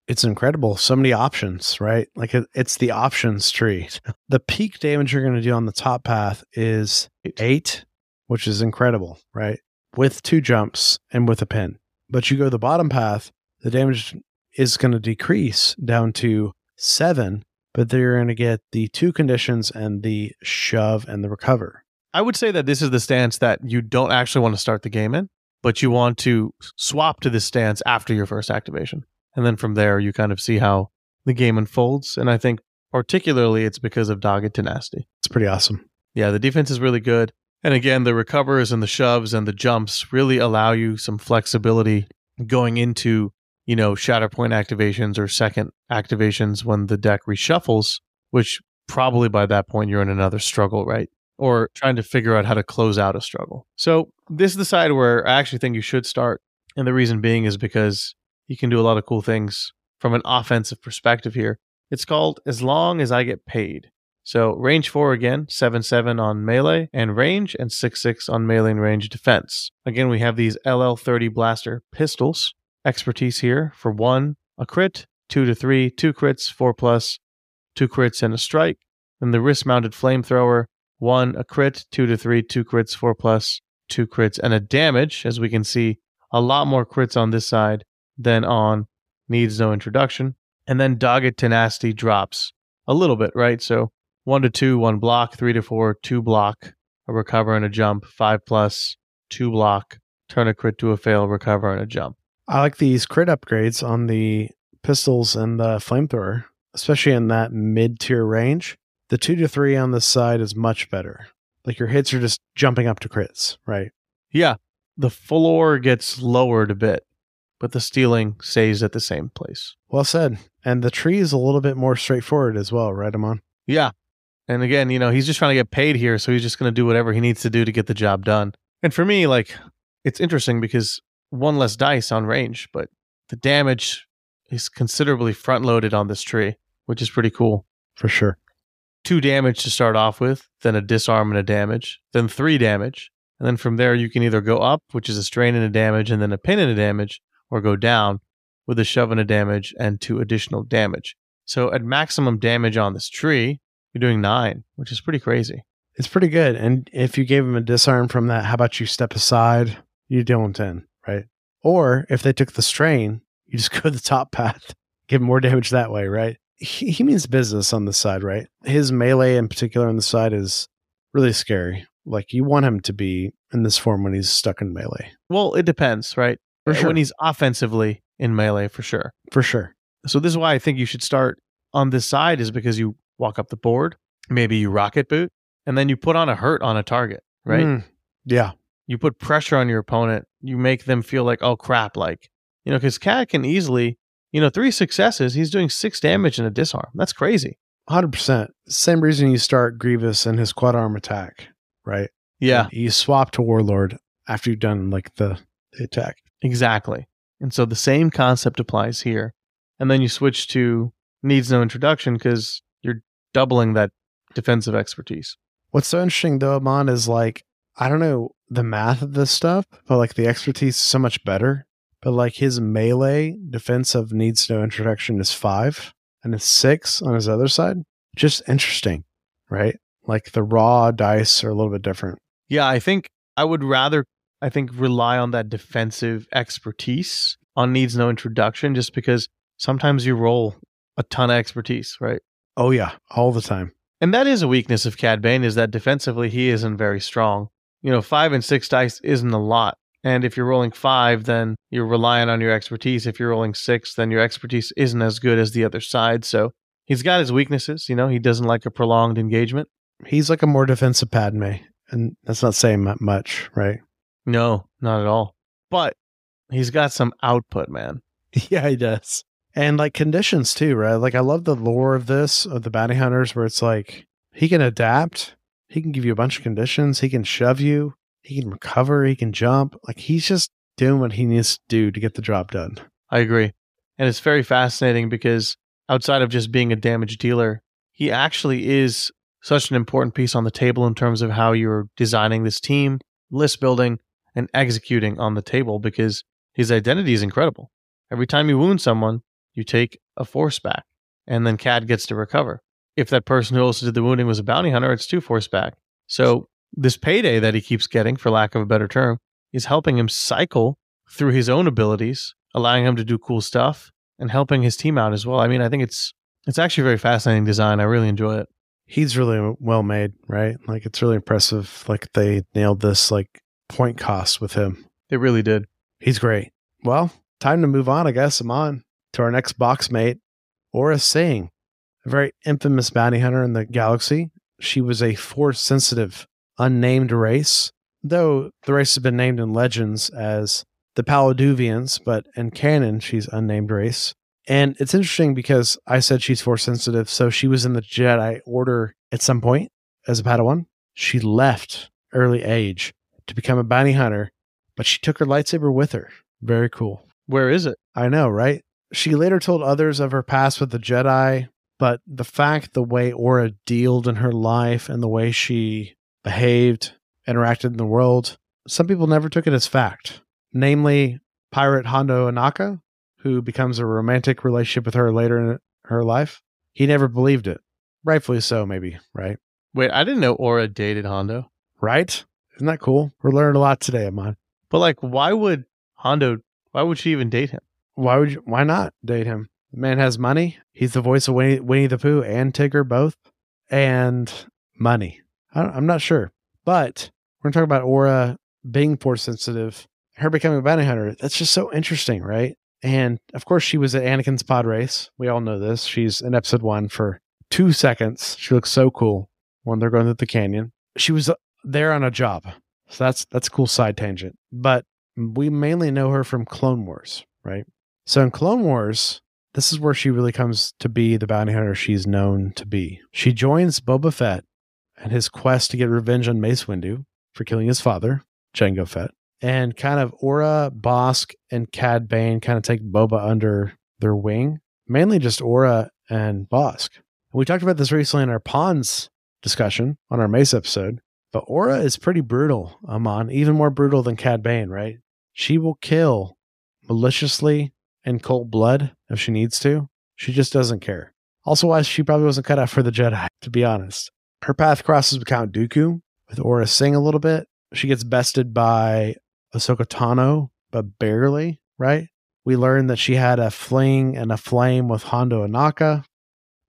It's incredible. So many options, right? Like it, it's the options tree. The peak damage you're going to do on the top path is eight, which is incredible, right? With two jumps and with a pin. But you go the bottom path, the damage is going to decrease down to seven, but they're going to get the two conditions and the shove and the recover. I would say that this is the stance that you don't actually want to start the game in, but you want to swap to this stance after your first activation. And then from there, you kind of see how the game unfolds. And I think particularly it's because of Dogged Tenacity. It's pretty awesome. Yeah, the defense is really good. And again, the recovers and the shoves and the jumps really allow you some flexibility going into, you know, shatter point activations or second activations when the deck reshuffles, which probably by that point you're in another struggle, right? Or trying to figure out how to close out a struggle. So this is the side where I actually think you should start. And the reason being is because you can do a lot of cool things from an offensive perspective here. It's called As Long as I Get Paid. So range 4 again, 7 7 on melee and range, and 6 6 on melee and range defense. Again, we have these LL30 blaster pistols. Expertise here for 1, a crit, 2 to 3, 2 crits, 4 plus, 2 crits, and a strike. Then the wrist mounted flamethrower, 1, a crit, 2 to 3, 2 crits, 4 plus, 2 crits, and a damage. As we can see, a lot more crits on this side than on needs no introduction. And then dogged tenacity drops a little bit, right? So one to two, one block, three to four, two block, a recover and a jump, five plus, two block, turn a crit to a fail, recover and a jump. I like these crit upgrades on the pistols and the flamethrower, especially in that mid tier range. The two to three on this side is much better. Like your hits are just jumping up to crits, right? Yeah, the floor gets lowered a bit, but the stealing stays at the same place. Well said. And the tree is a little bit more straightforward as well, right, Amon? Yeah. And again, you know, he's just trying to get paid here, so he's just going to do whatever he needs to do to get the job done. And for me, like, it's interesting because one less dice on range, but the damage is considerably front loaded on this tree, which is pretty cool. For sure. Two damage to start off with, then a disarm and a damage, then three damage. And then from there, you can either go up, which is a strain and a damage, and then a pin and a damage, or go down with a shove and a damage and two additional damage. So at maximum damage on this tree, you're doing nine, which is pretty crazy. It's pretty good. And if you gave him a disarm from that, how about you step aside? You're doing 10, right? Or if they took the strain, you just go the top path, give him more damage that way, right? He, he means business on the side, right? His melee in particular on the side is really scary. Like you want him to be in this form when he's stuck in melee. Well, it depends, right? For sure. When he's offensively in melee, for sure. For sure. So this is why I think you should start on this side is because you walk up the board, maybe you rocket boot, and then you put on a hurt on a target, right? Mm, yeah. You put pressure on your opponent. You make them feel like, oh crap, like, you know, because Cad can easily, you know, three successes, he's doing six damage in a disarm. That's crazy. 100%. Same reason you start Grievous and his quad arm attack, right? Yeah, You swap to Warlord after you've done like the, the attack. exactly. And so the same concept applies here. And then you switch to needs no introduction because doubling that defensive expertise. What's so interesting though, Amon, is like, I don't know the math of this stuff, but like the expertise is so much better. But like his melee defensive needs no introduction is five and it's six on his other side. Just interesting, right? Like the raw dice are a little bit different. Yeah, I think I would rather, I think, rely on that defensive expertise on needs no introduction just because sometimes you roll a ton of expertise, right? Oh, yeah, all the time. And that is a weakness of Cad Bane is that defensively he isn't very strong. You know, five and six dice isn't a lot. And if you're rolling five, then you're relying on your expertise. If you're rolling six, then your expertise isn't as good as the other side. So he's got his weaknesses. You know, he doesn't like a prolonged engagement. He's like a more defensive Padme, and that's not saying mu- much, right? No, not at all. But he's got some output, man. yeah, he does. And like conditions too, right? Like I love the lore of this of the bounty hunters, where it's like he can adapt, he can give you a bunch of conditions, he can shove you, he can recover, he can jump. Like he's just doing what he needs to do to get the job done. I agree. And it's very fascinating because outside of just being a damage dealer, he actually is such an important piece on the table in terms of how you're designing this team, list building, and executing on the table because his identity is incredible. Every time you wound someone, you take a force back, and then Cad gets to recover. If that person who also did the wounding was a bounty hunter, it's two force back. So this payday that he keeps getting, for lack of a better term, is helping him cycle through his own abilities, allowing him to do cool stuff, and helping his team out as well. I mean, I think it's it's actually a very fascinating design. I really enjoy it. He's really well made, right? Like it's really impressive. Like they nailed this like point cost with him. They really did. He's great. Well, time to move on, I guess. I'm on to our next box mate, Aurra Sing, a very infamous bounty hunter in the galaxy. She was a force sensitive, unnamed race, though the race has been named in legends as the Paladuvians, but in canon, she's unnamed race. And it's interesting because I said she's force sensitive, so she was in the Jedi Order at some point as a Padawan. She left early age to become a bounty hunter, but she took her lightsaber with her. Very cool. Where is it? I know, right? She later told others of her past with the Jedi, but the fact the way Aurra dealt in her life and the way she behaved, interacted in the world, some people never took it as fact. Namely, pirate Hondo Ohnaka, who becomes a romantic relationship with her later in her life. He never believed it. Rightfully so, maybe, right? Wait, I didn't know Aurra dated Hondo. Right? Isn't that cool? We're learning a lot today, Amon. But like, why would Hondo? Why would she even date him? Why would you, why not date him? Man has money. He's the voice of Winnie, Winnie the Pooh and Tigger both, and money. I I'm not sure, but we're gonna talk about Aurra being force sensitive, her becoming a bounty hunter. That's just so interesting, right? And of course, she was at Anakin's pod race. We all know this. She's in episode one for two seconds. She looks so cool when they're going through the canyon. She was uh, there on a job, so that's that's a cool side tangent. But we mainly know her from Clone Wars, right? So in Clone Wars, this is where she really comes to be the bounty hunter she's known to be. She joins Boba Fett and his quest to get revenge on Mace Windu for killing his father, Jango Fett. And kind of Aurra, Bossk, and Cad Bane kind of take Boba under their wing. Mainly just Aurra and Bossk. We talked about this recently in our Pawns discussion on our Mace episode. But Aurra is pretty brutal, Amon, even more brutal than Cad Bane, right? She will kill maliciously in cold blood if she needs to. She just doesn't care. Also, why she probably wasn't cut out for the Jedi, to be honest. Her path crosses with Count Dooku, with Aurra Sing a little bit. She gets bested by Ahsoka Tano, but barely, right? We learn that she had a fling and a flame with Hondo Ohnaka,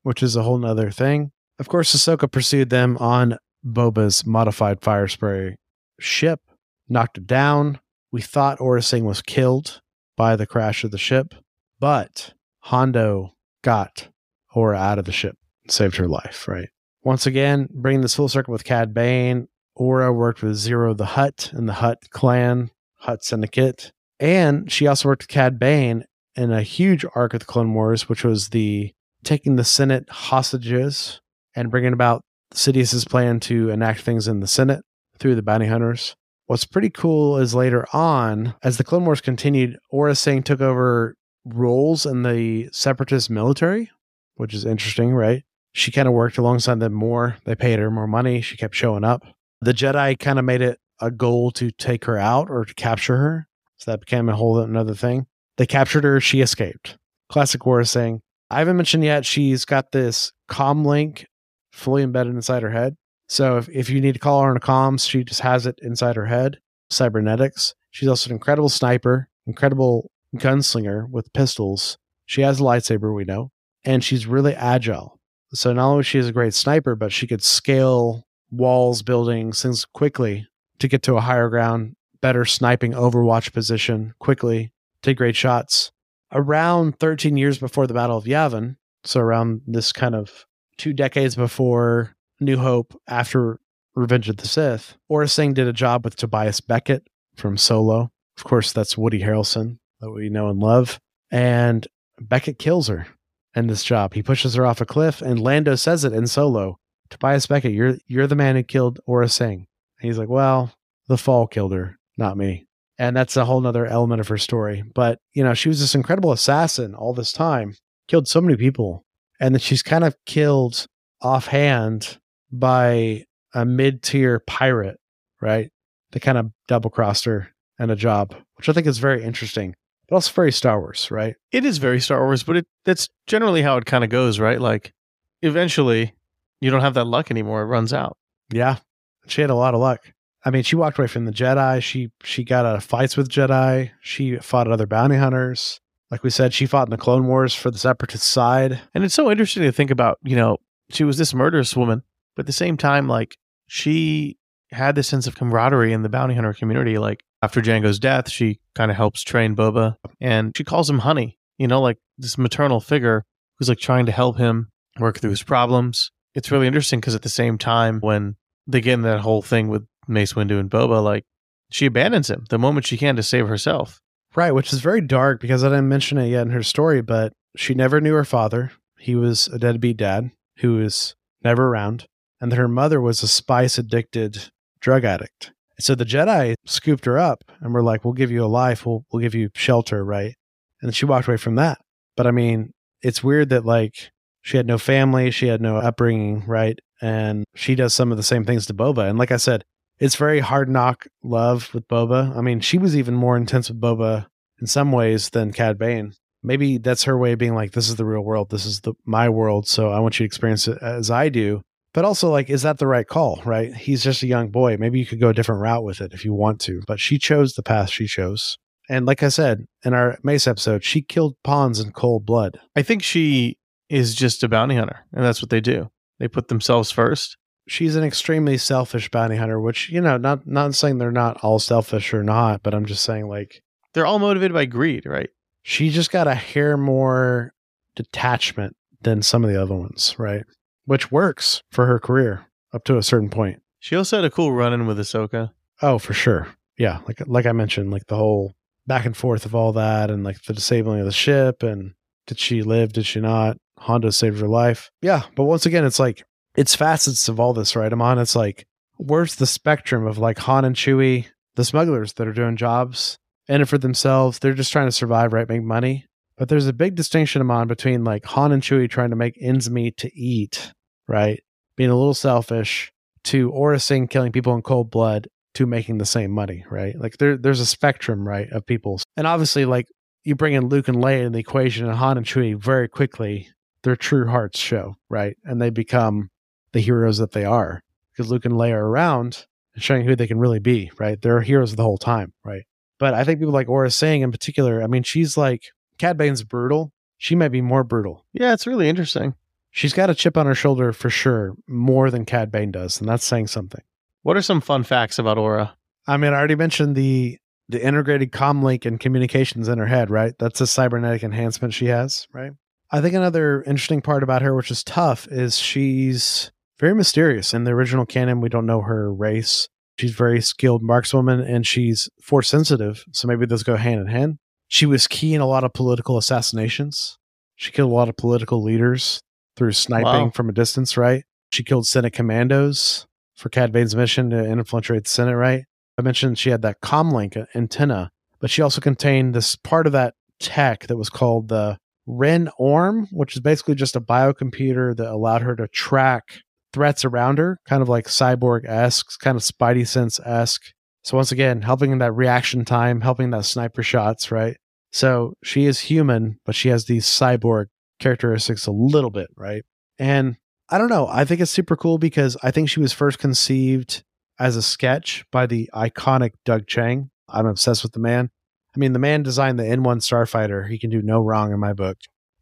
which is a whole nother thing. Of course, Ahsoka pursued them on Boba's modified fire spray ship, knocked it down. We thought Aurra Sing was killed by the crash of the ship, but Hondo got Aurra out of the ship, saved her life, right? Once again, bringing this full circle with Cad Bane, Aurra worked with Ziro the Hutt and the Hutt clan, Hutt Syndicate, and she also worked with Cad Bane in a huge arc of the Clone Wars, which was the taking the Senate hostages and bringing about Sidious's plan to enact things in the Senate through the bounty hunters. What's pretty cool is later on, as the Clone Wars continued, Aurra Sing took over roles in the separatist military, which is interesting, right? She kind of worked alongside them more. They paid her more money. She kept showing up. The Jedi kind of made it a goal to take her out or to capture her. So that became a whole another thing. They captured her. She escaped. Classic Aurra Sing. I haven't mentioned yet, she's got this comm link fully embedded inside her head. So if, if you need to call her on a comms, she just has it inside her head. Cybernetics. She's also an incredible sniper, incredible gunslinger with pistols. She has a lightsaber, we know, and she's really agile. So not only she is a great sniper, but she could scale walls, buildings, things quickly to get to a higher ground, better sniping overwatch position quickly, take great shots. Around 13 years before the Battle of Yavin, so around this kind of two decades before New Hope, after Revenge of the Sith, Aurra Sing did a job with Tobias Beckett from Solo. Of course, that's Woody Harrelson that we know and love. And Beckett kills her in this job. He pushes her off a cliff, and Lando says it in Solo. Tobias Beckett, you're you're the man who killed Aurra Sing. And he's like, Well, the fall killed her, not me. And that's a whole nother element of her story. But, you know, she was this incredible assassin all this time, killed so many people. And then she's kind of killed offhand by a mid tier pirate, right? They kind of double crossed her and a job, which I think is very interesting, but also very Star Wars, right? It is very Star Wars, but it that's generally how it kind of goes, right? Like eventually you don't have that luck anymore. It runs out. Yeah. She had a lot of luck. I mean, she walked away from the Jedi. She she got out of fights with Jedi. She fought other bounty hunters. Like we said, she fought in the Clone Wars for the Separatist side. And it's so interesting to think about, you know, she was this murderous woman, but at the same time, like she had this sense of camaraderie in the bounty hunter community. Like after Jango's death, she kind of helps train Boba and she calls him honey, you know, like this maternal figure who's like trying to help him work through his problems. It's really interesting because at the same time, when they get in that whole thing with Mace Windu and Boba, like she abandons him the moment she can to save herself. Right, which is very dark because I didn't mention it yet in her story, but she never knew her father. He was a deadbeat dad who was never around, and that her mother was a spice addicted drug addict. So the Jedi scooped her up and were like, "We'll give you a life. We'll we'll give you shelter, right?" And she walked away from that. But I mean, it's weird that like she had no family, she had no upbringing, right? And she does some of the same things to Boba. And like I said, it's very hard knock love with Boba. I mean, she was even more intense with Boba in some ways than Cad Bane. Maybe that's her way of being like, "This is the real world. This is the my world. So I want you to experience it as I do." But also, like, is that the right call, right? He's just a young boy. Maybe you could go a different route with it if you want to. But she chose the path she chose. And like I said in our Mace episode, she killed pawns in cold blood. I think she is just a bounty hunter, and that's what they do. They put themselves first. She's an extremely selfish bounty hunter, which, you know, not not saying they're not all selfish or not, but I'm just saying like They're all motivated by greed, right? she just got a hair more detachment than some of the other ones, right? Which works for her career up to a certain point. She also had a cool run in with Ahsoka. Oh, for sure. Yeah, like like I mentioned, like the whole back and forth of all that, and like the disabling of the ship, and did she live? Did she not? Hondo saved her life. Yeah, but once again, it's like it's facets of all this, right? Amon. It's like where's the spectrum of like Han and Chewie, the smugglers that are doing jobs in it for themselves. They're just trying to survive, right? Make money. But there's a big distinction, Amon, between like Han and Chewie trying to make ends meet to eat, right? Being a little selfish, to Aurra Sing killing people in cold blood, to making the same money, right? Like there, there's a spectrum, right, of people. And obviously, like you bring in Luke and Leia in the equation, and Han and Chewie very quickly, their true hearts show, right? And they become the heroes that they are because Luke and Leia are around and showing who they can really be, right? They're heroes the whole time, right? But I think people like Aurra Sing in particular, I mean, she's like, Cad Bane's brutal. She might be more brutal. Yeah, it's really interesting. She's got a chip on her shoulder for sure, more than Cad Bane does. And that's saying something. What are some fun facts about Aurra? I mean, I already mentioned the the integrated comm link and communications in her head, right? That's a cybernetic enhancement she has, right? I think another interesting part about her, which is tough, is she's very mysterious. In the original canon, we don't know her race. She's very skilled markswoman and she's force sensitive. So maybe those go hand in hand. She was key in a lot of political assassinations. She killed a lot of political leaders through sniping Wow. from a distance, right? She killed Senate commandos for Cad Bane's mission to infiltrate the Senate, right? I mentioned she had that comlink uh, antenna, but she also contained this part of that tech that was called the Ren Orm, which is basically just a biocomputer that allowed her to track threats around her, kind of like cyborg esque, kind of Spidey sense esque. So once again, helping in that reaction time, helping that sniper shots, right? So she is human, but she has these cyborg characteristics a little bit, right? And I don't know. I think it's super cool because I think she was first conceived as a sketch by the iconic Doug Chiang. I'm obsessed with the man. I mean, the man designed the N1 Starfighter. He can do no wrong in my book.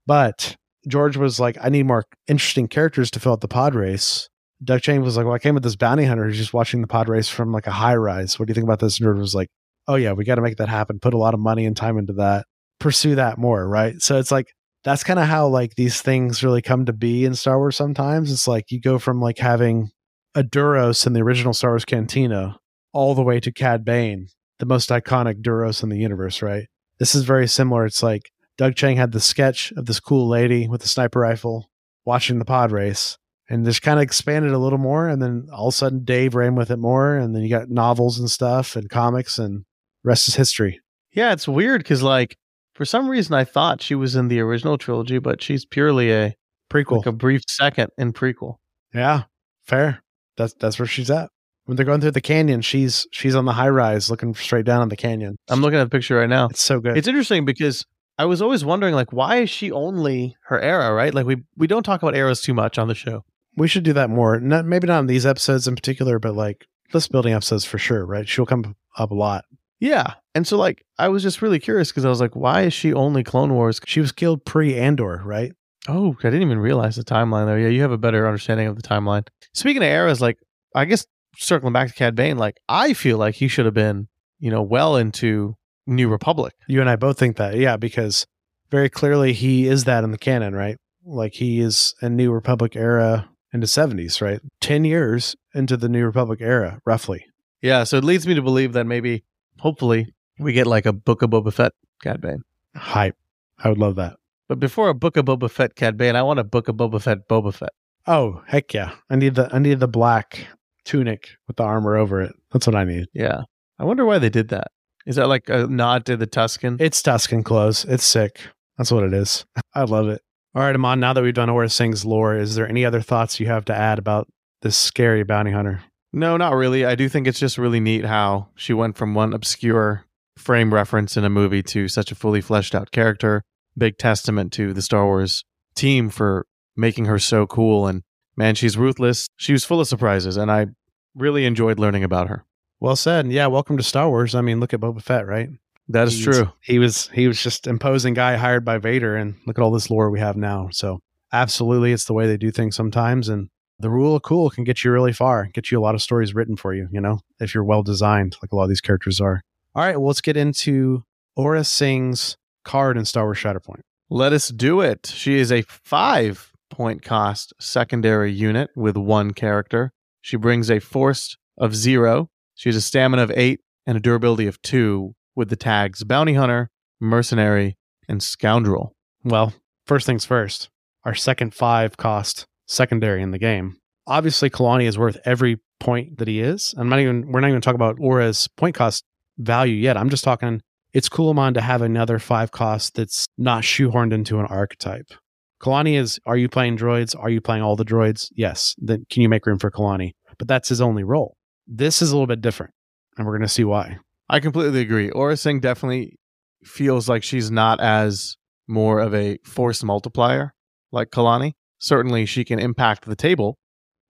But George was like, I need more interesting characters to fill out the pod race. Doug Chiang was like, Well, I came with this bounty hunter who's just watching the pod race from like a high rise. What do you think about this? And George was like, Oh yeah, we got to make that happen. Put a lot of money and time into that. Pursue that more, right? So it's like that's kind of how like these things really come to be in Star Wars. Sometimes it's like you go from like having a Duros in the original Star Wars Cantina all the way to Cad Bane, the most iconic Duros in the universe, right? This is very similar. It's like Doug Chiang had the sketch of this cool lady with a sniper rifle watching the pod race and just kind of expanded a little more. And then all of a sudden, Dave ran with it more. And then you got novels and stuff and comics, and rest is history. Yeah, it's weird because, like, for some reason, I thought she was in the original trilogy, but she's purely a Prequel. like a brief second in prequel. yeah, fair. That's that's where she's at. When they're going through the canyon, she's she's on the high rise looking straight down on the canyon. I'm looking at the picture right now. It's so good. It's interesting because I was always wondering, like, why is she only her era, right? Like, we we don't talk about eras too much on the show. we should do that more. Not maybe not in these episodes in particular, but like list building episodes for sure, right? She'll come up a lot. Yeah, and so like I was just really curious because I was like, why is she only Clone Wars? She was killed pre Andor, right? Oh, I didn't even realize the timeline there. Yeah, you have a better understanding of the timeline. Speaking of eras, like I guess circling back to Cad Bane, like I feel like he should have been, you know, well into New Republic. You and I both think that, yeah, because very clearly he is that in the canon, right? Like he is a New Republic era into seventies, right? Ten years into the New Republic era, roughly. Yeah, so it leads me to believe that maybe, hopefully, we get like a Book of Boba Fett Cad Bane. Hype. I would love that. But before a Book of Boba Fett Cad Bane, I want a Book of Boba Fett Boba Fett. Oh heck yeah! I need the I need the black tunic with the armor over it. That's what I need. Yeah, I wonder why they did that. Is that like a nod to the Tusken? It's Tusken clothes. It's sick. That's what it is. I love it. All right, Amon. Now that we've done Aurra Sing's lore, is there any other thoughts you have to add about this scary bounty hunter? No, not really. I do think it's just really neat how she went from one obscure frame reference in a movie to such a fully fleshed out character. Big testament to the Star Wars team for making her so cool. And man, she's ruthless. She was full of surprises, and I really enjoyed learning about her. Well said. Yeah, welcome to Star Wars. I mean, look at Boba Fett, right? That is He's- true. He was he was just imposing guy hired by Vader, and look at all this lore we have now. So absolutely, it's the way they do things sometimes, and the rule of cool can get you really far, get you a lot of stories written for you. You know, if you're well designed, like a lot of these characters are. All right, well, let's get into Aurra Sing's card in Star Wars Shatterpoint. Let us do it. She is a five point cost secondary unit with one character. She brings a force of zero. She has a stamina of eight and a durability of two with the tags Bounty Hunter, Mercenary, and Scoundrel. Well, first things first, our second five cost secondary in the game. Obviously, Kalani is worth every point that he is. I'm not even we're not even talking about Aurra's point cost value yet. I'm just talking it's Kulamon to have another five cost that's not shoehorned into an archetype. Kalani is are you playing droids? Are you playing all the droids? Yes. Then can you make room for Kalani? But that's his only role. This is a little bit different, and we're gonna see why. I completely agree. Aurra Sing definitely feels like she's not as more of a force multiplier like Kalani. Certainly, she can impact the table,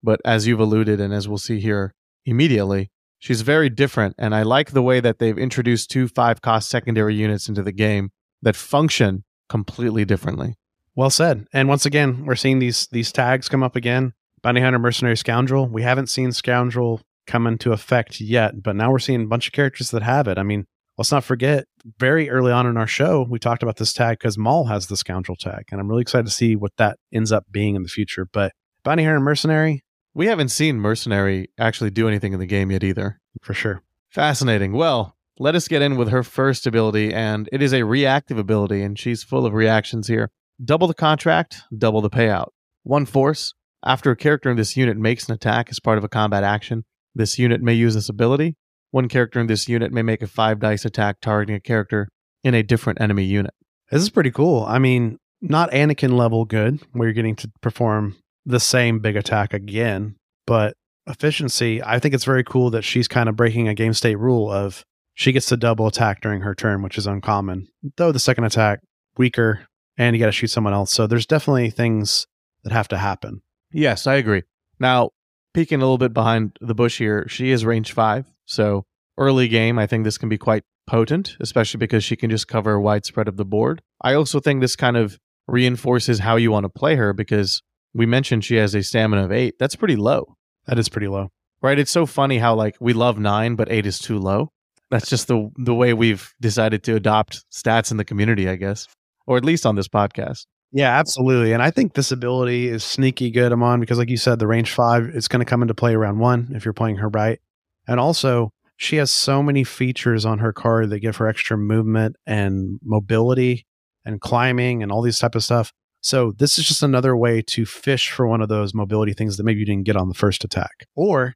but as you've alluded, and as we'll see here immediately, she's very different. And I like the way that they've introduced two five cost secondary units into the game that function completely differently. Well said. And once again, we're seeing these these tags come up again. Bounty hunter, mercenary, scoundrel. We haven't seen scoundrel come into effect yet, but now we're seeing a bunch of characters that have it. I mean, let's not forget, very early on in our show, we talked about this tag because Maul has the scoundrel tag, and I'm really excited to see what that ends up being in the future. But bounty hunter, mercenary, We haven't seen Mercenary actually do anything in the game yet either. for sure. Fascinating. Well, let us get in with her first ability, and it is a reactive ability, and she's full of reactions here. Double the contract, double the payout. One force. After a character in this unit makes an attack as part of a combat action, this unit may use this ability. One character in this unit may make a five dice attack targeting a character in a different enemy unit. This is pretty cool. I mean, not Anakin level good, where you're getting to perform the same big attack again, but efficiency. I think it's very cool that she's kind of breaking a game state rule of she gets to double attack during her turn, which is uncommon. Though the second attack weaker, and you got to shoot someone else. So there's definitely things that have to happen. Yes, I agree. Now, peeking a little bit behind the bush here, she is range five. So early game, I think this can be quite potent, especially because she can just cover a wide spread of the board. I also think this kind of reinforces how you want to play her because we mentioned she has a stamina of eight. That's pretty low, That is pretty low. right? It's so funny how like we love nine, but eight is too low. That's just the the way we've decided to adopt stats in the community, I guess, or at least on this podcast. Yeah, absolutely. And I think this ability is sneaky good, Amon, because like you said, the range five, it's going to come into play around one if you're playing her right. And also, she has so many features on her card that give her extra movement and mobility and climbing and all these type of stuff. So this is just another way to fish for one of those mobility things that maybe you didn't get on the first attack. Or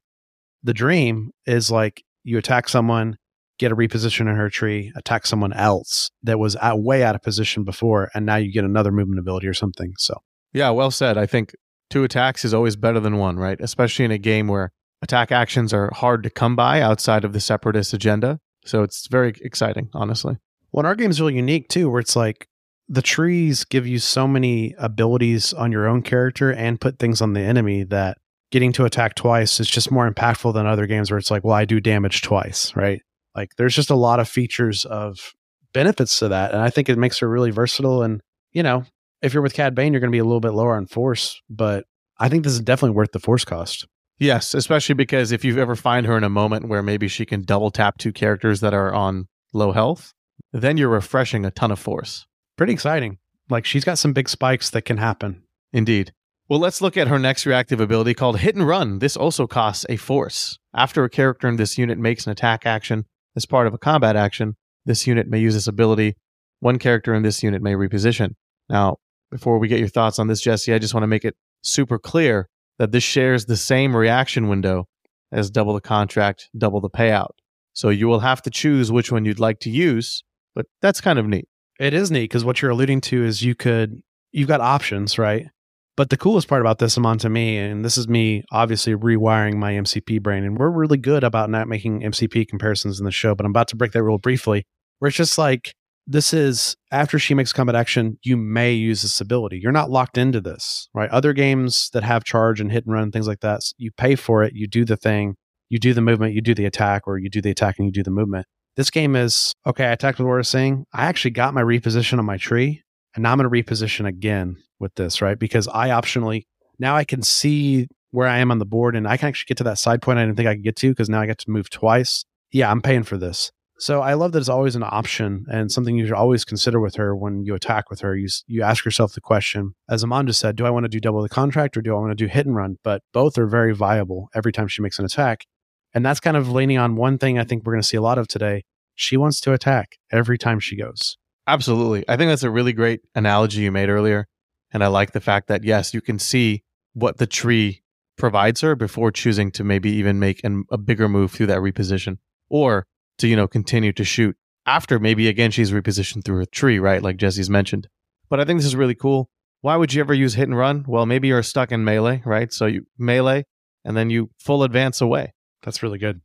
the dream is like you attack someone, get a reposition in her tree, attack someone else that was way out of position before, and now you get another movement ability or something. So Yeah, well said. I think two attacks is always better than one, right? Especially in a game where attack actions are hard to come by outside of the separatist agenda. So it's very exciting, honestly. Well, our game is really unique too, where it's like the trees give you so many abilities on your own character and put things on the enemy that getting to attack twice is just more impactful than other games where it's like, well, I do damage twice, right? Like there's just a lot of features of benefits to that. And I think it makes her really versatile. And, you know, if you're with Cad Bane, you're going to be a little bit lower on force, but I think this is definitely worth the force cost. Yes, especially because if you ever find her in a moment where maybe she can double tap two characters that are on low health, then you're refreshing a ton of force. Pretty exciting. Like she's got some big spikes that can happen. Indeed. Well, let's look at her next reactive ability called Hit and Run. This also costs a force. After a character in this unit makes an attack action as part of a combat action, this unit may use this ability. One character in this unit may reposition. Now, before we get your thoughts on this, Jesse, I just want to make it super clear that this shares the same reaction window as double the contract, double the payout. So you will have to choose which one you'd like to use, but that's kind of neat. It is neat because what you're alluding to is you could you've got options, right? But the coolest part about this, Amon, to me, and this is me obviously rewiring my MCP brain, and we're really good about not making MCP comparisons in the show, but I'm about to break that rule briefly, where it's just like this is after she makes combat action, you may use this ability. You're not locked into this, right? Other games that have charge and hit and run, things like that, you pay for it, you do the thing, you do the movement, you do the attack, or you do the attack and you do the movement. This game is okay. I attacked with Aurra Sing. I actually got my reposition on my tree, and now I'm going to reposition again with this, right? Because I optionally now I can see where I am on the board, and I can actually get to that side point I didn't think I could get to because now I get to move twice. Yeah, I'm paying for this. So I love that it's always an option and something you should always consider with her when you attack with her. You you ask yourself the question, as just said, do I want to do double the contract or do I want to do hit and run? But both are very viable every time she makes an attack. And that's kind of leaning on one thing I think we're going to see a lot of today. She wants to attack every time she goes. Absolutely. I think that's a really great analogy you made earlier. And I like the fact that, yes, you can see what the tree provides her before choosing to maybe even make an, a bigger move through that reposition or to, you know, continue to shoot after maybe again she's repositioned through a tree, right? Like Jesse's mentioned. But I think this is really cool. Why would you ever use hit and run? Well, maybe you're stuck in melee, right? So you melee and then you full advance away. That's really good.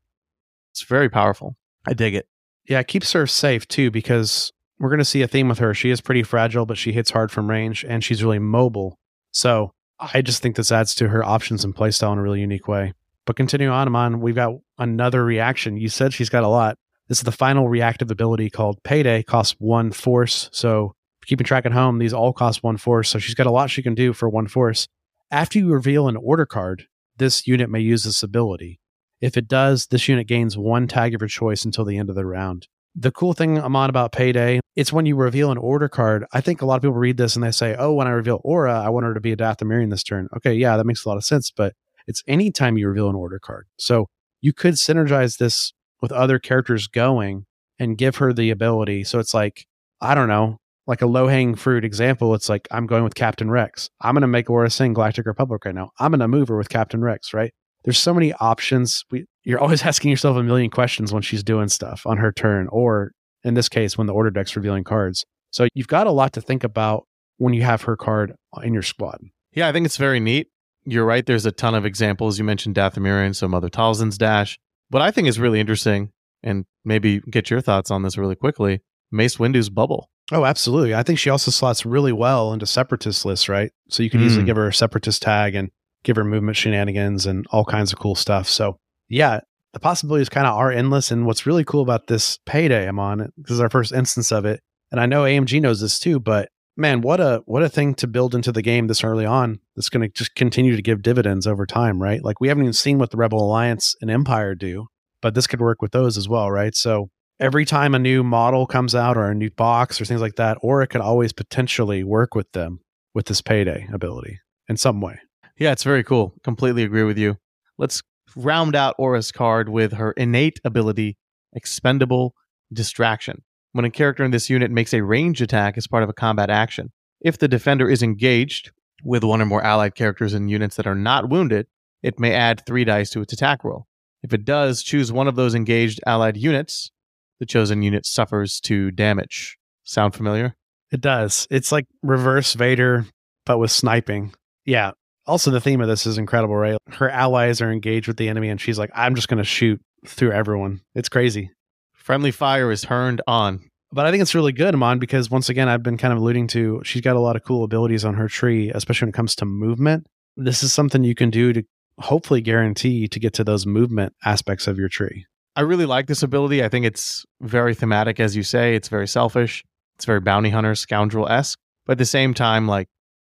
It's very powerful. I dig it. Yeah, it keeps her safe too because we're going to see a theme with her. She is pretty fragile, but she hits hard from range and she's really mobile. So I just think this adds to her options and playstyle in a really unique way. But continue on, Amon, we've got another reaction. You said she's got a lot. This is the final reactive ability called Payday, costs one force. So keeping track at home, these all cost one force. So she's got a lot she can do for one force. After you reveal an order card, this unit may use this ability. If it does, this unit gains one tag of your choice until the end of the round. The cool thing, Amon about Payday, it's when you reveal an order card. I think a lot of people read this and they say, oh, when I reveal Aurra, I want her to be a Dathomirian this turn. Okay, yeah, that makes a lot of sense, but it's anytime you reveal an order card. So you could synergize this with other characters going and give her the ability. So it's like, I don't know, like a low hanging fruit example. It's like, I'm going with Captain Rex. I'm going to make Aurra Sing Galactic Republic right now. I'm going to move her with Captain Rex, right? There's so many options. We, you're always asking yourself a million questions when she's doing stuff on her turn, or in this case, when the order deck's revealing cards. So you've got a lot to think about when you have her card in your squad. Yeah, I think it's very neat. You're right. There's a ton of examples. You mentioned Dathomirian, some other Talzin's Dash. What I think is really interesting, and maybe get your thoughts on this really quickly Mace Windu's Bubble. Oh, absolutely. I think she also slots really well into separatist lists, right? So you can easily Mm. give her a separatist tag and give her movement shenanigans and all kinds of cool stuff. So yeah, the possibilities kind of are endless. And what's really cool about this payday Amon, this is our first instance of it. And I know AMG knows this too, but man, what a what a thing to build into the game this early on. That's going to just continue to give dividends over time, right? Like we haven't even seen what the Rebel Alliance and Empire do, but this could work with those as well, right? So every time a new model comes out or a new box or things like that, or it could always potentially work with them with this payday ability in some way. Yeah, it's very cool. Completely agree with you. Let's round out Aurra's card with her innate ability, Expendable Distraction. When a character in this unit makes a range attack as part of a combat action, if the defender is engaged with one or more allied characters in units that are not wounded, it may add three dice to its attack roll. If it does, choose one of those engaged allied units. The chosen unit suffers two damage. Sound familiar? It does. It's like reverse Vader, but with sniping. Yeah. Also, the theme of this is incredible, right? Her allies are engaged with the enemy, and she's like, I'm just going to shoot through everyone. It's crazy. Friendly fire is turned on. But I think it's really good, Amon, because once again, I've been kind of alluding to she's got a lot of cool abilities on her tree, especially when it comes to movement. This is something you can do to hopefully guarantee to get to those movement aspects of your tree. I really like this ability. I think it's very thematic, as you say. It's very selfish. It's very bounty hunter, scoundrel esque. But at the same time, like,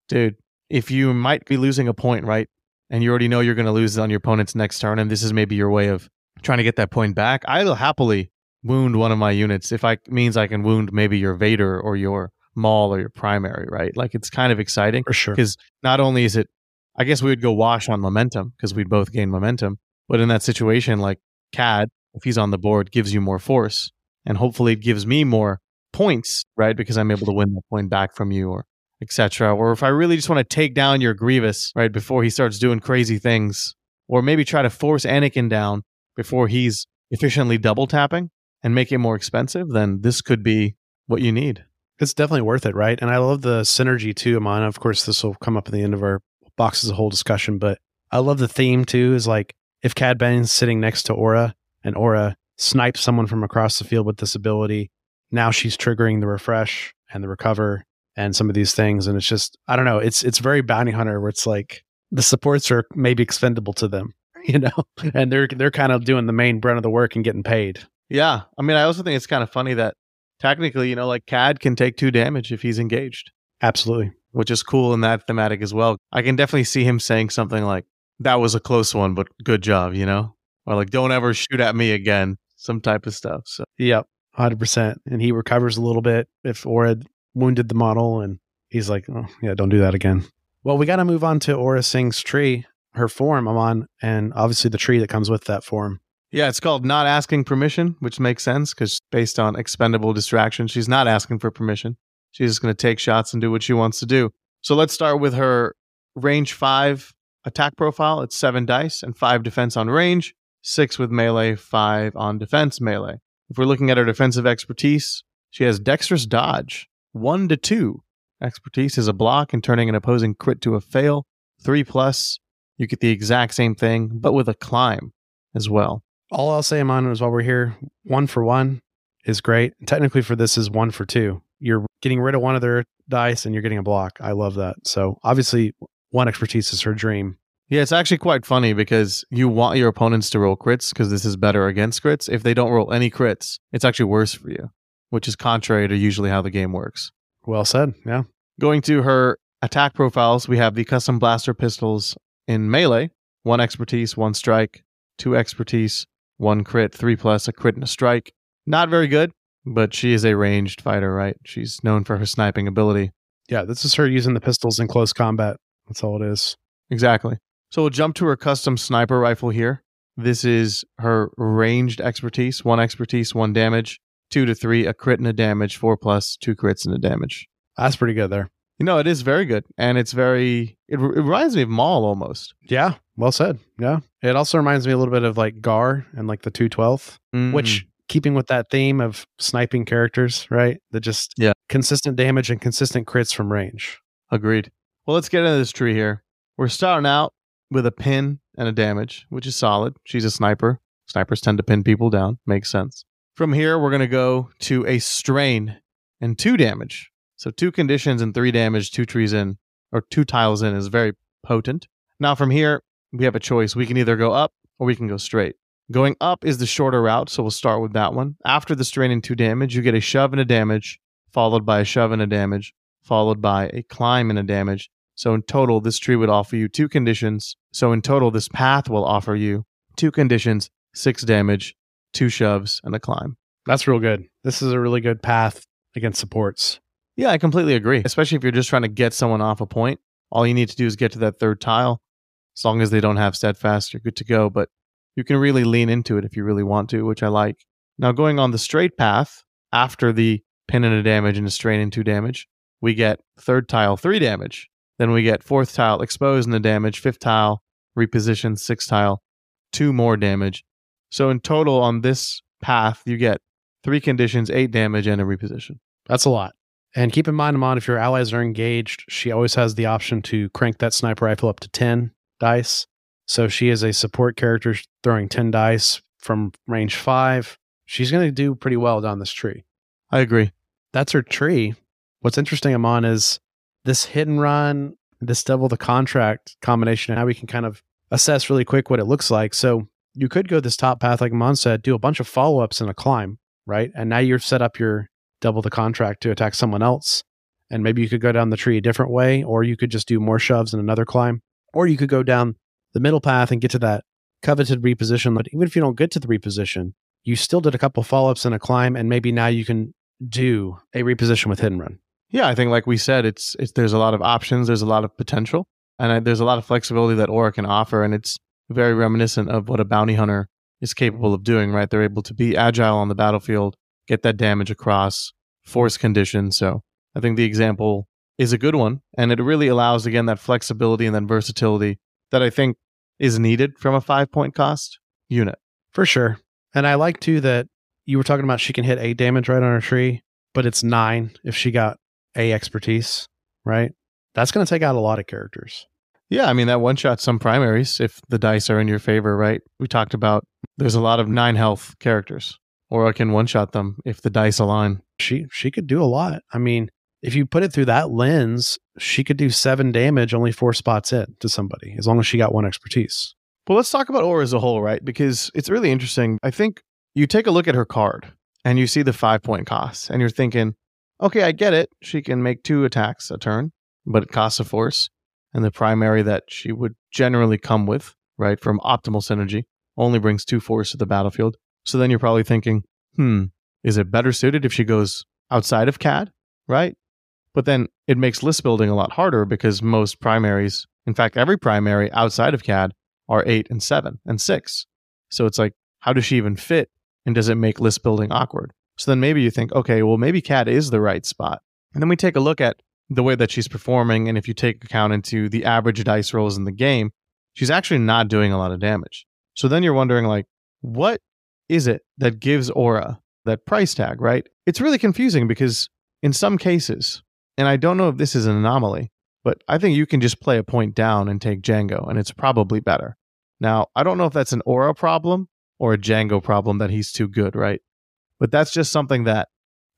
dude, if you might be losing a point, right? And you already know you're going to lose on your opponent's next turn, and this is maybe your way of trying to get that point back, I'll happily wound one of my units if I means I can wound maybe your Vader or your Maul or your primary, right? Like it's kind of exciting For sure. because not only is it, I guess we would go wash on momentum because we'd both gain momentum, but in that situation, like Cad, if he's on the board, gives you more force, and hopefully it gives me more points, right? Because I'm able to win the point back from you, or etc. Or if I really just want to take down your Grievous, right, before he starts doing crazy things, or maybe try to force Anakin down before he's efficiently double tapping and make it more expensive, then this could be what you need. It's definitely worth it, right? And I love the synergy too, Amon. Of course, this will come up at the end of our box as a whole discussion, but I love the theme too. Is like if Cad Bane's sitting next to Aurra and Aurra snipes someone from across the field with this ability, now she's triggering the refresh and the recover and some of these things. And it's just I don't know. It's it's very bounty hunter where it's like the supports are maybe expendable to them, you know, and they're they're kind of doing the main brunt of the work and getting paid. Yeah. I mean, I also think it's kind of funny that technically, you know, like Cad can take two damage if he's engaged, Absolutely. which is cool in that thematic as well. I can definitely see him saying something like, that was a close one, but good job, you know? Or like, don't ever shoot at me again, some type of stuff. So, Yep, hundred percent. And he recovers a little bit if Aurra wounded the model, and he's like, "Oh yeah, don't do that again." Well, we got to move on to Aurra Sing's tree, her form, Amon, and obviously the tree that comes with that form. Yeah, it's called not asking permission, which makes sense because based on expendable distraction, she's not asking for permission. She's just going to take shots and do what she wants to do. So let's start with her range five attack profile. It's seven dice and five defense on range, six with melee, five on defense melee. If we're looking at her defensive expertise, she has dexterous dodge, one to two. Expertise is a block and turning an opposing crit to a fail. Three plus, you get the exact same thing, but with a climb as well. All I'll say, Amon, is while we're here, one for one is great. Technically, for this is one for two. You're getting rid of one of their dice and you're getting a block. I love that. So obviously, one expertise is her dream. Yeah, it's actually quite funny because you want your opponents to roll crits because this is better against crits. If they don't roll any crits, it's actually worse for you, which is contrary to usually how the game works. Well said. Yeah. Going to her attack profiles, we have the custom blaster pistols in melee one expertise, one strike, two expertise, one crit, three plus, a crit and a strike. Not very good, but she is a ranged fighter, right? She's known for her sniping ability. Yeah. This is her using the pistols in close combat. That's all it is. Exactly. So we'll jump to her custom sniper rifle here. This is her ranged expertise. One expertise, one damage. Two to three, a crit and a damage. Four plus, two crits and a damage. That's pretty good there. You know, it is very good. And it's very, it, it reminds me of Maul almost. Yeah. Well said. Yeah. It also reminds me a little bit of like Gar and like the 212th. Mm. which keeping with that theme of sniping characters, right? That just Yeah. consistent damage and consistent crits from range. Agreed. Well, let's get into this tree here. We're starting out with a pin and a damage, which is solid. She's a sniper. Snipers tend to pin people down. Makes sense. From here, we're going to go to a strain and two damage. So two conditions and three damage, two trees in, or two tiles in is very potent. Now, from here, we have a choice. We can either go up or we can go straight. Going up is the shorter route, so we'll start with that one. After the strain and two damage, you get a shove and a damage, followed by a shove and a damage, followed by a climb and a damage. So in total, this tree would offer you two conditions. So in total, this path will offer you two conditions, six damage, two shoves, and a climb. That's real good. This is a really good path against supports. Yeah, I completely agree. Especially if you're just trying to get someone off a point. All you need to do is get to that third tile. As long as they don't have steadfast, you're good to go. But you can really lean into it if you really want to, which I like. Now, going on the straight path, after the pin and a damage and a strain and two damage, we get third tile, three damage. Then we get fourth tile, expose and a damage, fifth tile, reposition, sixth tile, two more damage. So in total on this path, you get three conditions, eight damage, and a reposition. That's a lot. And keep in mind, Amon, if your allies are engaged, she always has the option to crank that sniper rifle up to 10 dice. So she is a support character throwing 10 dice from range five. She's going to do pretty well down this tree. I agree. That's her tree. What's interesting, Amon, is this hit and run, this double the contract combination, and how we can kind of assess really quick what it looks like. So you could go this top path, like Amon said, do a bunch of follow ups and a climb, right? And now you've set up your double the contract to attack someone else. And maybe you could go down the tree a different way, or you could just do more shoves and another climb, or you could go down the middle path and get to that coveted reposition. But even if you don't get to the reposition, you still did a couple follow ups and a climb, and maybe now you can do a reposition with hit and run. Yeah, I think like we said, it's it's there's a lot of options, there's a lot of potential, and I, there's a lot of flexibility that Aurra can offer, and it's very reminiscent of what a bounty hunter is capable of doing. Right, they're able to be agile on the battlefield, get that damage across, force conditions. So I think the example is a good one, and it really allows again that flexibility and that versatility that I think is needed from a five point cost unit. For sure. And I like too that you were talking about she can hit eight damage right on her tree, but it's nine if she got a expertise, right? That's going to take out a lot of characters. Yeah, I mean that one shot some primaries if the dice are in your favor, right? We talked about there's a lot of nine health characters, or I can one shot them if the dice align. She she could do a lot. I mean, if you put it through that lens, she could do seven damage only four spots in to somebody, as long as she got one expertise. Well, let's talk about Aurra as a whole, right? Because it's really interesting. I think you take a look at her card and you see the five point cost, and you're thinking, okay, I get it. She can make two attacks a turn, but it costs a force. And the primary that she would generally come with, right, from optimal synergy, only brings two force to the battlefield. So then you're probably thinking, hmm, is it better suited if she goes outside of Cad, right? But then it makes list building a lot harder because most primaries, in fact, every primary outside of Cad, are eight and seven and six. So it's like, how does she even fit? And does it make list building awkward? So then maybe you think, okay, well, maybe Cad is the right spot. And then we take a look at the way that she's performing. And if you take account into the average dice rolls in the game, she's actually not doing a lot of damage. So then you're wondering, like, what is it that gives Aurra that price tag, right? It's really confusing because in some cases, and I don't know if this is an anomaly, but I think you can just play a point down and take Jango, and it's probably better. Now, I don't know if that's an Aurra problem or a Jango problem that he's too good, right? But that's just something that,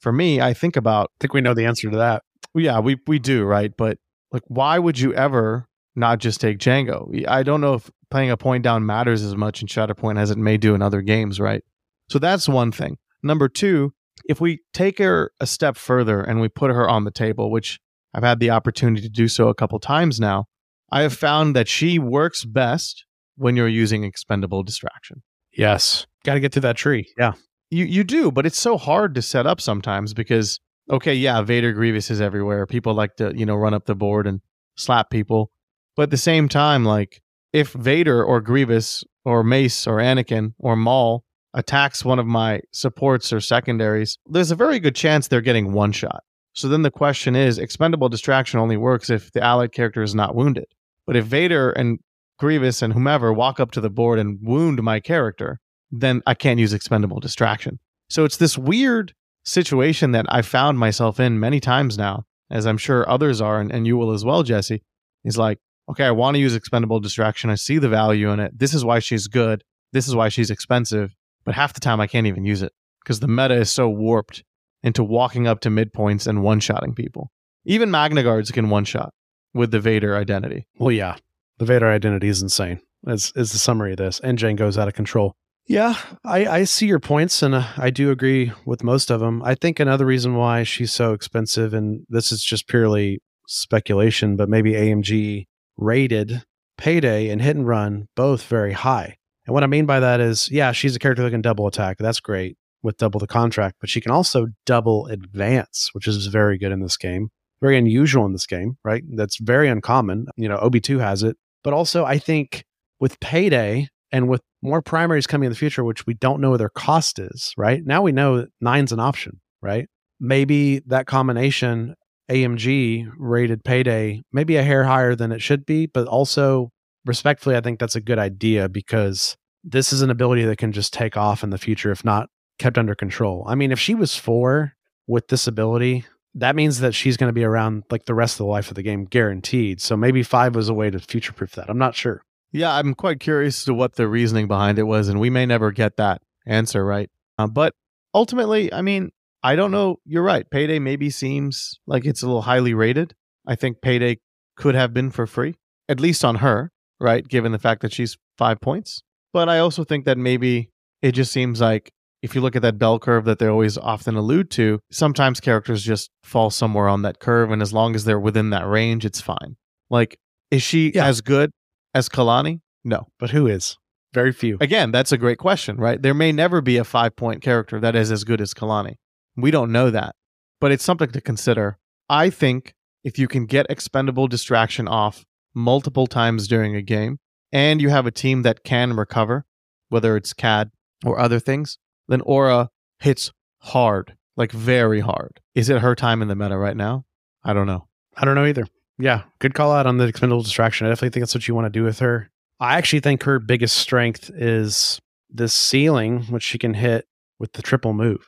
for me, I think about. I think we know the answer to that. Yeah, we we do, right? But like, why would you ever not just take Jango? I don't know if playing a point down matters as much in Shatterpoint as it may do in other games, right? So that's one thing. Number two, if we take her a step further and we put her on the table, which I've had the opportunity to do so a couple times now, I have found that she works best when you're using expendable distraction. Yes. Got to get to that tree. Yeah. You you do, but it's so hard to set up sometimes because okay, yeah, Vader Grievous is everywhere. People like to, you know, run up the board and slap people. But at the same time, like if Vader or Grievous or Mace or Anakin or Maul attacks one of my supports or secondaries, there's a very good chance they're getting one shot. So then the question is expendable distraction only works if the allied character is not wounded. But if Vader and Grievous and whomever walk up to the board and wound my character, then I can't use expendable distraction. So it's this weird situation that I found myself in many times now, as I'm sure others are, and, and you will as well, Jesse. Is like, okay, I want to use expendable distraction. I see the value in it. This is why she's good. This is why she's expensive. But half the time I can't even use it because the meta is so warped into walking up to midpoints and one shotting people. Even Magna Guards can one shot with the Vader identity. Well, yeah. The Vader identity is insane. Is is the summary of this. And Jango's out of control. Yeah, I, I see your points, and uh, I do agree with most of them. I think another reason why she's so expensive, and this is just purely speculation, but maybe AMG rated Payday and Hit and Run both very high. And what I mean by that is, yeah, she's a character that can double attack. That's great with double the contract, but she can also double advance, which is very good in this game. Very unusual in this game, right? That's very uncommon. You know, OB2 has it. But also, I think with Payday, and with more primaries coming in the future, which we don't know what their cost is, right? Now we know nine's an option, right? Maybe that combination AMG rated payday, maybe a hair higher than it should be, but also respectfully, I think that's a good idea because this is an ability that can just take off in the future if not kept under control. I mean, if she was four with this ability, that means that she's going to be around like the rest of the life of the game guaranteed. So maybe five was a way to future proof that. I'm not sure. Yeah, I'm quite curious to what the reasoning behind it was, and we may never get that answer, right? Uh, but ultimately, I mean, I don't know. You're right. Payday maybe seems like it's a little highly rated. I think Payday could have been for free, at least on her, right? Given the fact that she's five points. But I also think that maybe it just seems like if you look at that bell curve that they always often allude to, sometimes characters just fall somewhere on that curve. And as long as they're within that range, it's fine. Like, is she yeah. as good as Kalani? No. But who is? Very few. Again, that's a great question, right? There may never be a five point character that is as good as Kalani. We don't know that, but it's something to consider. I think if you can get expendable distraction off multiple times during a game and you have a team that can recover, whether it's Cad or other things, then Aurra hits hard, like very hard. Is it her time in the meta right now? I don't know. I don't know either. Yeah, good call out on the expendable distraction. I definitely think that's what you want to do with her. I actually think her biggest strength is this ceiling, which she can hit with the triple move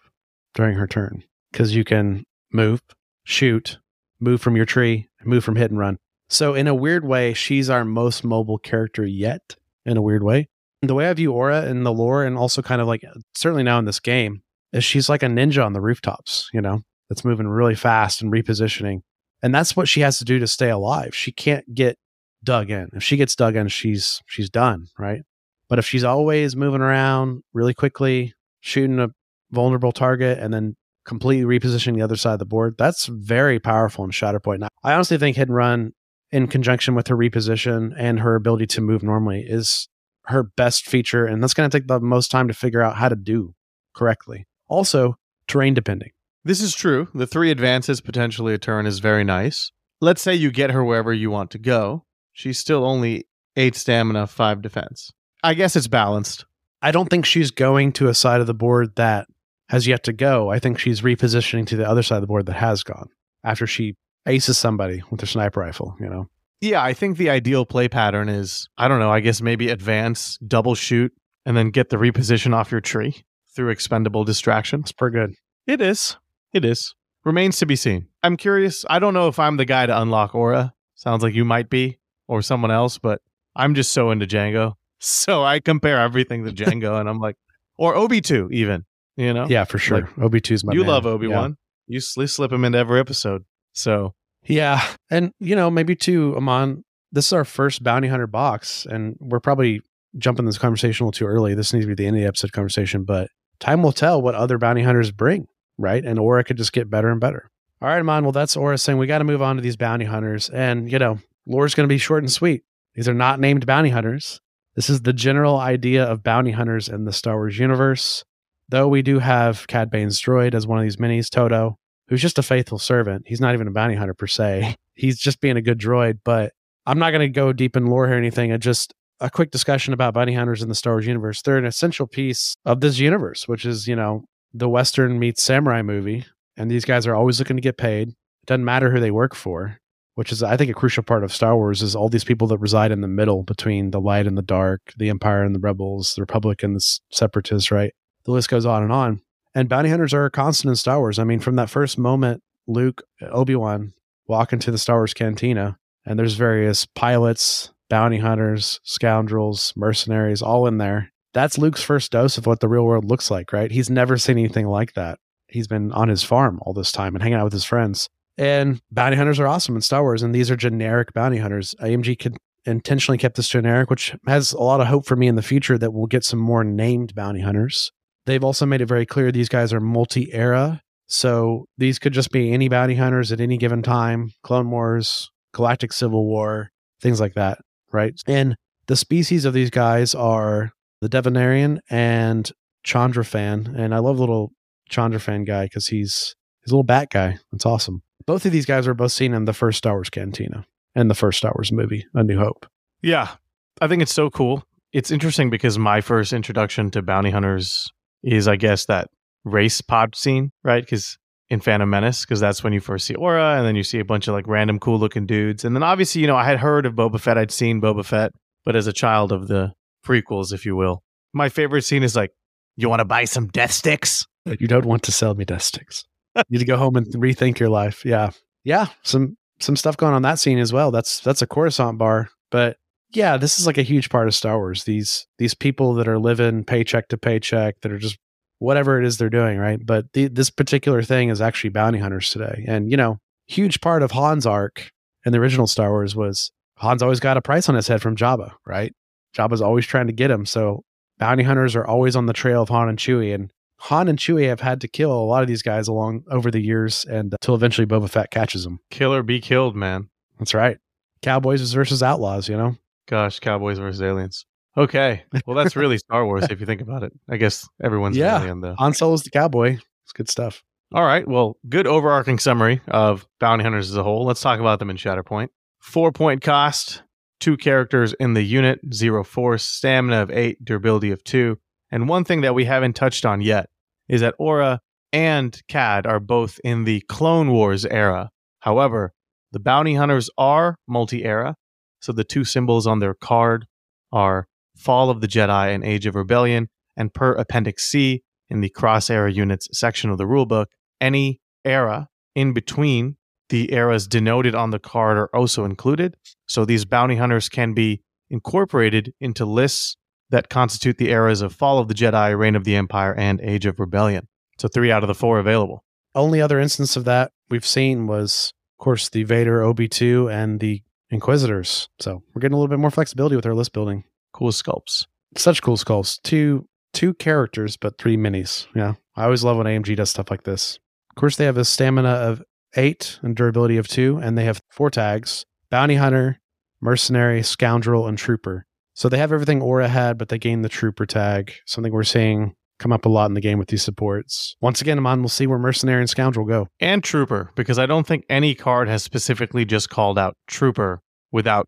during her turn. Because you can move, shoot, move from your tree, move from hit and run. So, in a weird way, she's our most mobile character yet, in a weird way. The way I view Aurra in the lore, and also kind of like uh, certainly now in this game, is she's like a ninja on the rooftops, you know, that's moving really fast and repositioning. And that's what she has to do to stay alive. She can't get dug in. If she gets dug in, she's she's done, right? But if she's always moving around really quickly, shooting a vulnerable target and then completely repositioning the other side of the board, that's very powerful in Shatterpoint. Now, I honestly think Hit and Run in conjunction with her reposition and her ability to move normally is her best feature and that's going to take the most time to figure out how to do correctly. Also, terrain depending. This is true. The three advances, potentially a turn, is very nice. Let's say you get her wherever you want to go. She's still only eight stamina, five defense. I guess it's balanced. I don't think she's going to a side of the board that has yet to go. I think she's repositioning to the other side of the board that has gone after she aces somebody with her sniper rifle, you know? Yeah, I think the ideal play pattern is I don't know, I guess maybe advance, double shoot, and then get the reposition off your tree through expendable distraction. It's pretty good. It is. It is. Remains to be seen. I'm curious. I don't know if I'm the guy to unlock Aurra. Sounds like you might be, or someone else, but I'm just so into Jango. So I compare everything to Jango, and I'm like, or Obi-2 even. You know? Yeah, for sure. Like, Obi-2 is my. You man. love Obi Wan. Yeah. You slip him into every episode. So yeah, and you know maybe too, Amon. This is our first bounty hunter box, and we're probably jumping this conversation a little too early. This needs to be the end of the episode conversation, but time will tell what other bounty hunters bring right? And Aurra could just get better and better. All right, Amon. Well, that's Aurra Sing we got to move on to these bounty hunters. And, you know, lore's going to be short and sweet. These are not named bounty hunters. This is the general idea of bounty hunters in the Star Wars universe. Though we do have Cad Bane's droid as one of these minis, Todo, who's just a faithful servant. He's not even a bounty hunter per se. He's just being a good droid. But I'm not going to go deep in lore here or anything. I just a quick discussion about bounty hunters in the Star Wars universe. They're an essential piece of this universe, which is, you know, the Western meets samurai movie, and these guys are always looking to get paid. It doesn't matter who they work for, which is, I think, a crucial part of Star Wars is all these people that reside in the middle between the light and the dark, the Empire and the Rebels, the Republic and the Separatists, right? The list goes on and on. And bounty hunters are a constant in Star Wars. I mean, from that first moment, Luke, Obi Wan walk into the Star Wars cantina, and there's various pilots, bounty hunters, scoundrels, mercenaries, all in there that's Luke's first dose of what the real world looks like, right? He's never seen anything like that. He's been on his farm all this time and hanging out with his friends. And bounty hunters are awesome in Star Wars, and these are generic bounty hunters. AMG could intentionally kept this generic, which has a lot of hope for me in the future that we'll get some more named bounty hunters. They've also made it very clear these guys are multi era. So these could just be any bounty hunters at any given time, Clone Wars, Galactic Civil War, things like that, right? And the species of these guys are the Devaronian and Chadra-Fan. And I love little Chadra-Fan guy because he's a little bat guy. It's awesome. Both of these guys were both seen in the first Star Wars Cantina and the first Star Wars movie, A New Hope. Yeah, I think it's so cool. It's interesting because my first introduction to bounty hunters is, I guess, that race pod scene, right? Because in Phantom Menace, because that's when you first see Aurra, and then you see a bunch of like random cool looking dudes. And then obviously, you know, I had heard of Boba Fett, I'd seen Boba Fett, but as a child of the prequels, if you will, my favorite scene is like, you want to buy some death sticks? You don't want to sell me death sticks. you need to go home and rethink your life. Yeah. Yeah. Some some stuff going on that scene as well. That's that's a Coruscant bar. But yeah, this is like a huge part of Star Wars. These these people that are living paycheck to paycheck that are just whatever it is they're doing, right? But the, this particular thing is actually bounty hunters today. And you know, huge part of Han's arc in the original Star Wars was Han's always got a price on his head from Jabba, right? Jabba's always trying to get him. So bounty hunters are always on the trail of Han and Chewie and Han and Chewie have had to kill a lot of these guys along over the years and uh, until eventually Boba Fett catches them. Kill or be killed, man. That's right. Cowboys versus outlaws, you know? Gosh, cowboys versus aliens. Okay. Well, that's really Star Wars if you think about it. I guess everyone's Yeah. an alien, though. Han Solo's the cowboy. It's good stuff. All right. Well, good overarching summary of bounty hunters as a whole. Let's talk about them in Shatterpoint. Four point cost, two characters in the unit, zero force, stamina of eight, durability of two. And one thing that we haven't touched on yet is that Aurra and Cad are both in the Clone Wars era. However, the bounty hunters are multi era. So the two symbols on their card are Fall of the Jedi and Age of Rebellion. And per Appendix C in the Cross Era Units section of the rulebook, any era in between the eras denoted on the card are also included. So these bounty hunters can be incorporated into lists that constitute the eras of Fall of the Jedi, Reign of the Empire, and Age of Rebellion. So three out of the four available. Only other instance of that we've seen was, of course, the Vader OB2 and the Inquisitors. So we're getting a little bit more flexibility with our list building. Cool sculpts. Such cool skulls. Two two characters, but three minis. Yeah. I always love when AMG does stuff like this. Of course, they have a stamina of eight and durability of two, and they have four tags Bounty Hunter, Mercenary, Scoundrel, and Trooper. So they have everything Aurra had, but they gain the Trooper tag, something we're seeing come up a lot in the game with these supports. Once again, Amon, we'll see where Mercenary and Scoundrel go. And Trooper, because I don't think any card has specifically just called out Trooper without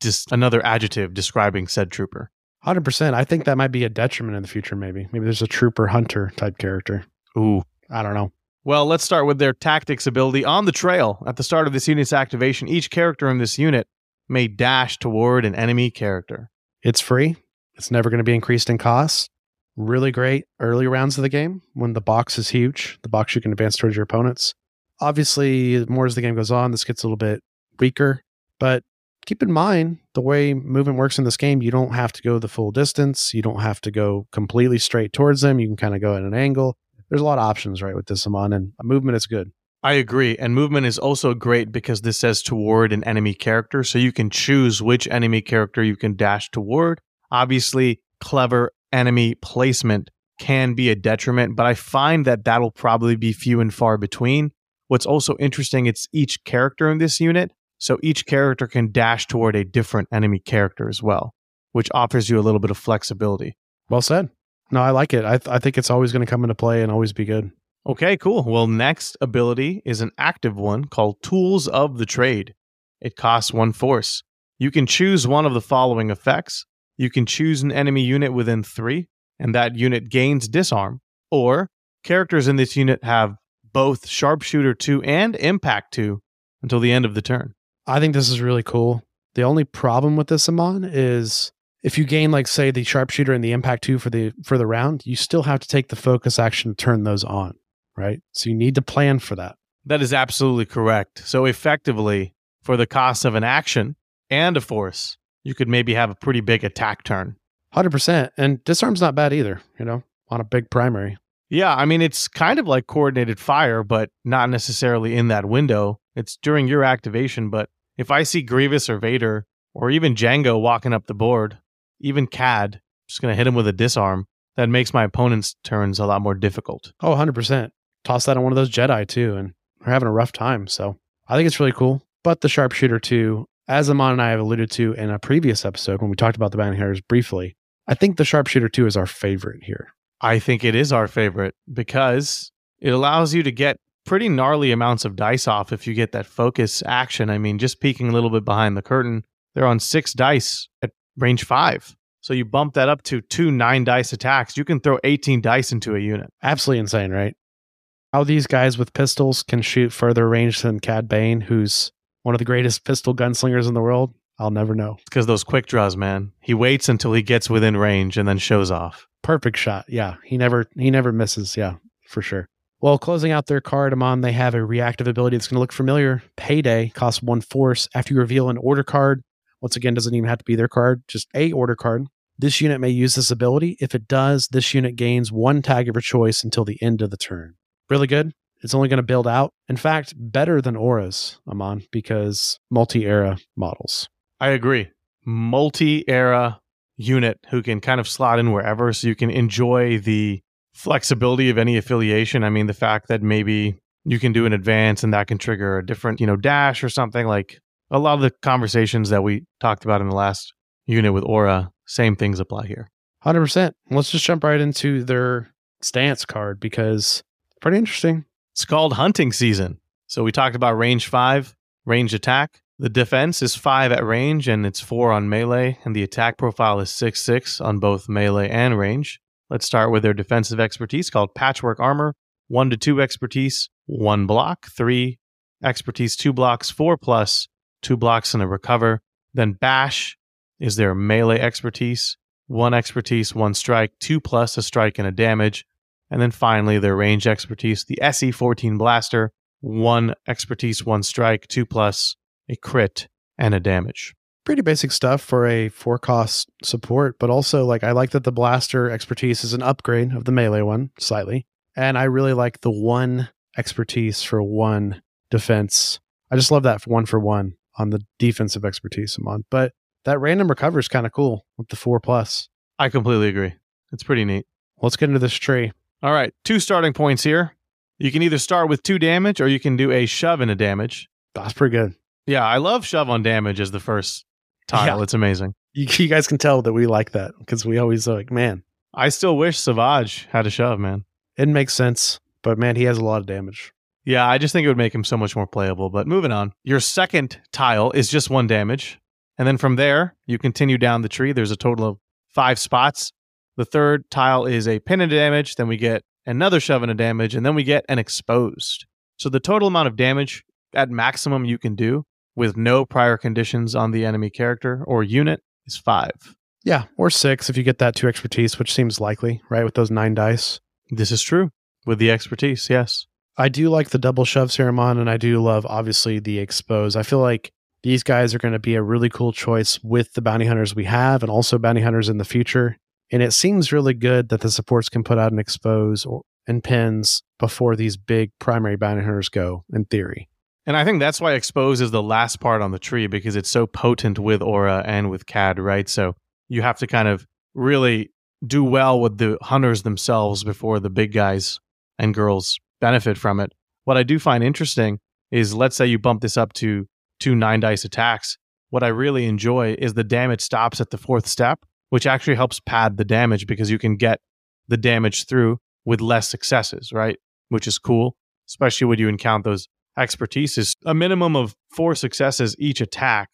just another adjective describing said Trooper. 100%. I think that might be a detriment in the future, maybe. Maybe there's a Trooper Hunter type character. Ooh. I don't know. Well, let's start with their tactics ability. On the trail, at the start of this unit's activation, each character in this unit may dash toward an enemy character. It's free. It's never going to be increased in cost. Really great early rounds of the game when the box is huge, the box you can advance towards your opponents. Obviously, more as the game goes on, this gets a little bit weaker. But keep in mind the way movement works in this game, you don't have to go the full distance. You don't have to go completely straight towards them. You can kind of go at an angle. There's a lot of options, right, with this Amon, and movement is good. I agree. And movement is also great because this says toward an enemy character. So you can choose which enemy character you can dash toward. Obviously, clever enemy placement can be a detriment, but I find that that'll probably be few and far between. What's also interesting, it's each character in this unit. So each character can dash toward a different enemy character as well, which offers you a little bit of flexibility. Well said. No, I like it. I, th- I think it's always going to come into play and always be good. Okay, cool. Well, next ability is an active one called Tools of the Trade. It costs one force. You can choose one of the following effects. You can choose an enemy unit within three, and that unit gains disarm. Or characters in this unit have both Sharpshooter 2 and Impact 2 until the end of the turn. I think this is really cool. The only problem with this Amon is if you gain like say the sharpshooter and the impact two for the for the round, you still have to take the focus action to turn those on, right? So you need to plan for that. That is absolutely correct. So, effectively, for the cost of an action and a force, you could maybe have a pretty big attack turn. 100%. And disarm's not bad either, you know, on a big primary. Yeah, I mean, it's kind of like coordinated fire, but not necessarily in that window. It's during your activation. But if I see Grievous or Vader or even Jango walking up the board, even Cad, just going to hit him with a disarm. That makes my opponent's turns a lot more difficult. Oh, 100%. Toss that on one of those Jedi too, and they're having a rough time. So I think it's really cool. But the sharpshooter too, as Amon and I have alluded to in a previous episode when we talked about the bounty hunters briefly, I think the sharpshooter two is our favorite here. I think it is our favorite because it allows you to get pretty gnarly amounts of dice off if you get that focus action. I mean, just peeking a little bit behind the curtain, they're on six dice at range five. So you bump that up to two nine dice attacks. You can throw 18 dice into a unit. Absolutely insane, right? How these guys with pistols can shoot further range than Cad Bane, who's one of the greatest pistol gunslingers in the world, I'll never know. Because those quick draws, man. He waits until he gets within range and then shows off. Perfect shot. Yeah. He never he never misses. Yeah, for sure. Well, closing out their card, Amon, they have a reactive ability that's going to look familiar. Payday costs one force. After you reveal an order card, once again, doesn't even have to be their card, just a order card. This unit may use this ability. If it does, this unit gains one tag of your choice until the end of the turn. Really good. It's only going to build out. In fact, better than Aurra's, Amon, because multi era models. I agree. Multi era unit who can kind of slot in wherever so you can enjoy the flexibility of any affiliation. I mean, the fact that maybe you can do an advance and that can trigger a different, you know, dash or something like a lot of the conversations that we talked about in the last unit with Aurra, same things apply here. 100%. Let's just jump right into their stance card because pretty interesting. It's called hunting season. So we talked about range 5, range attack. The defense is 5 at range and it's 4 on melee and the attack profile is 6 6 on both melee and range. Let's start with their defensive expertise called Patchwork Armor. One to two expertise, one block, three expertise, two blocks, four plus, two blocks and a recover. Then Bash is their melee expertise, one expertise, one strike, two plus a strike and a damage. And then finally, their range expertise, the SE 14 Blaster, one expertise, one strike, two plus, a crit, and a damage pretty basic stuff for a four cost support, but also like I like that the blaster expertise is an upgrade of the melee one slightly. And I really like the one expertise for one defense. I just love that for one for one on the defensive expertise Amon. But that random recover is kind of cool with the four plus. I completely agree. It's pretty neat. Let's get into this tree. All right, two starting points here. You can either start with two damage or you can do a shove in a damage. That's pretty good. Yeah, I love shove on damage as the first tile. Yeah. It's amazing. You, you, guys can tell that we like that because we always like, man. I still wish Savage had a shove, man. It makes sense, but man, he has a lot of damage. Yeah, I just think it would make him so much more playable. But moving on, your second tile is just one damage. And then from there, you continue down the tree. There's a total of five spots. The third tile is a pin and damage. Then we get another shove a damage. And then we get an exposed. So the total amount of damage at maximum you can do with no prior conditions on the enemy character or unit is five. Yeah, or six if you get that two expertise, which seems likely, right? With those nine dice. This is true. With the expertise, yes. I do like the double shove Ceramon, and I do love obviously the expose. I feel like these guys are going to be a really cool choice with the bounty hunters we have and also bounty hunters in the future. And it seems really good that the supports can put out an expose or, and pins before these big primary bounty hunters go, in theory. And I think that's why expose is the last part on the tree because it's so potent with Aurra and with Cad, right? So you have to kind of really do well with the hunters themselves before the big guys and girls benefit from it. What I do find interesting is let's say you bump this up to two nine dice attacks. What I really enjoy is the damage stops at the fourth step, which actually helps pad the damage because you can get the damage through with less successes, right? Which is cool, especially when you encounter those expertise is a minimum of four successes each attack.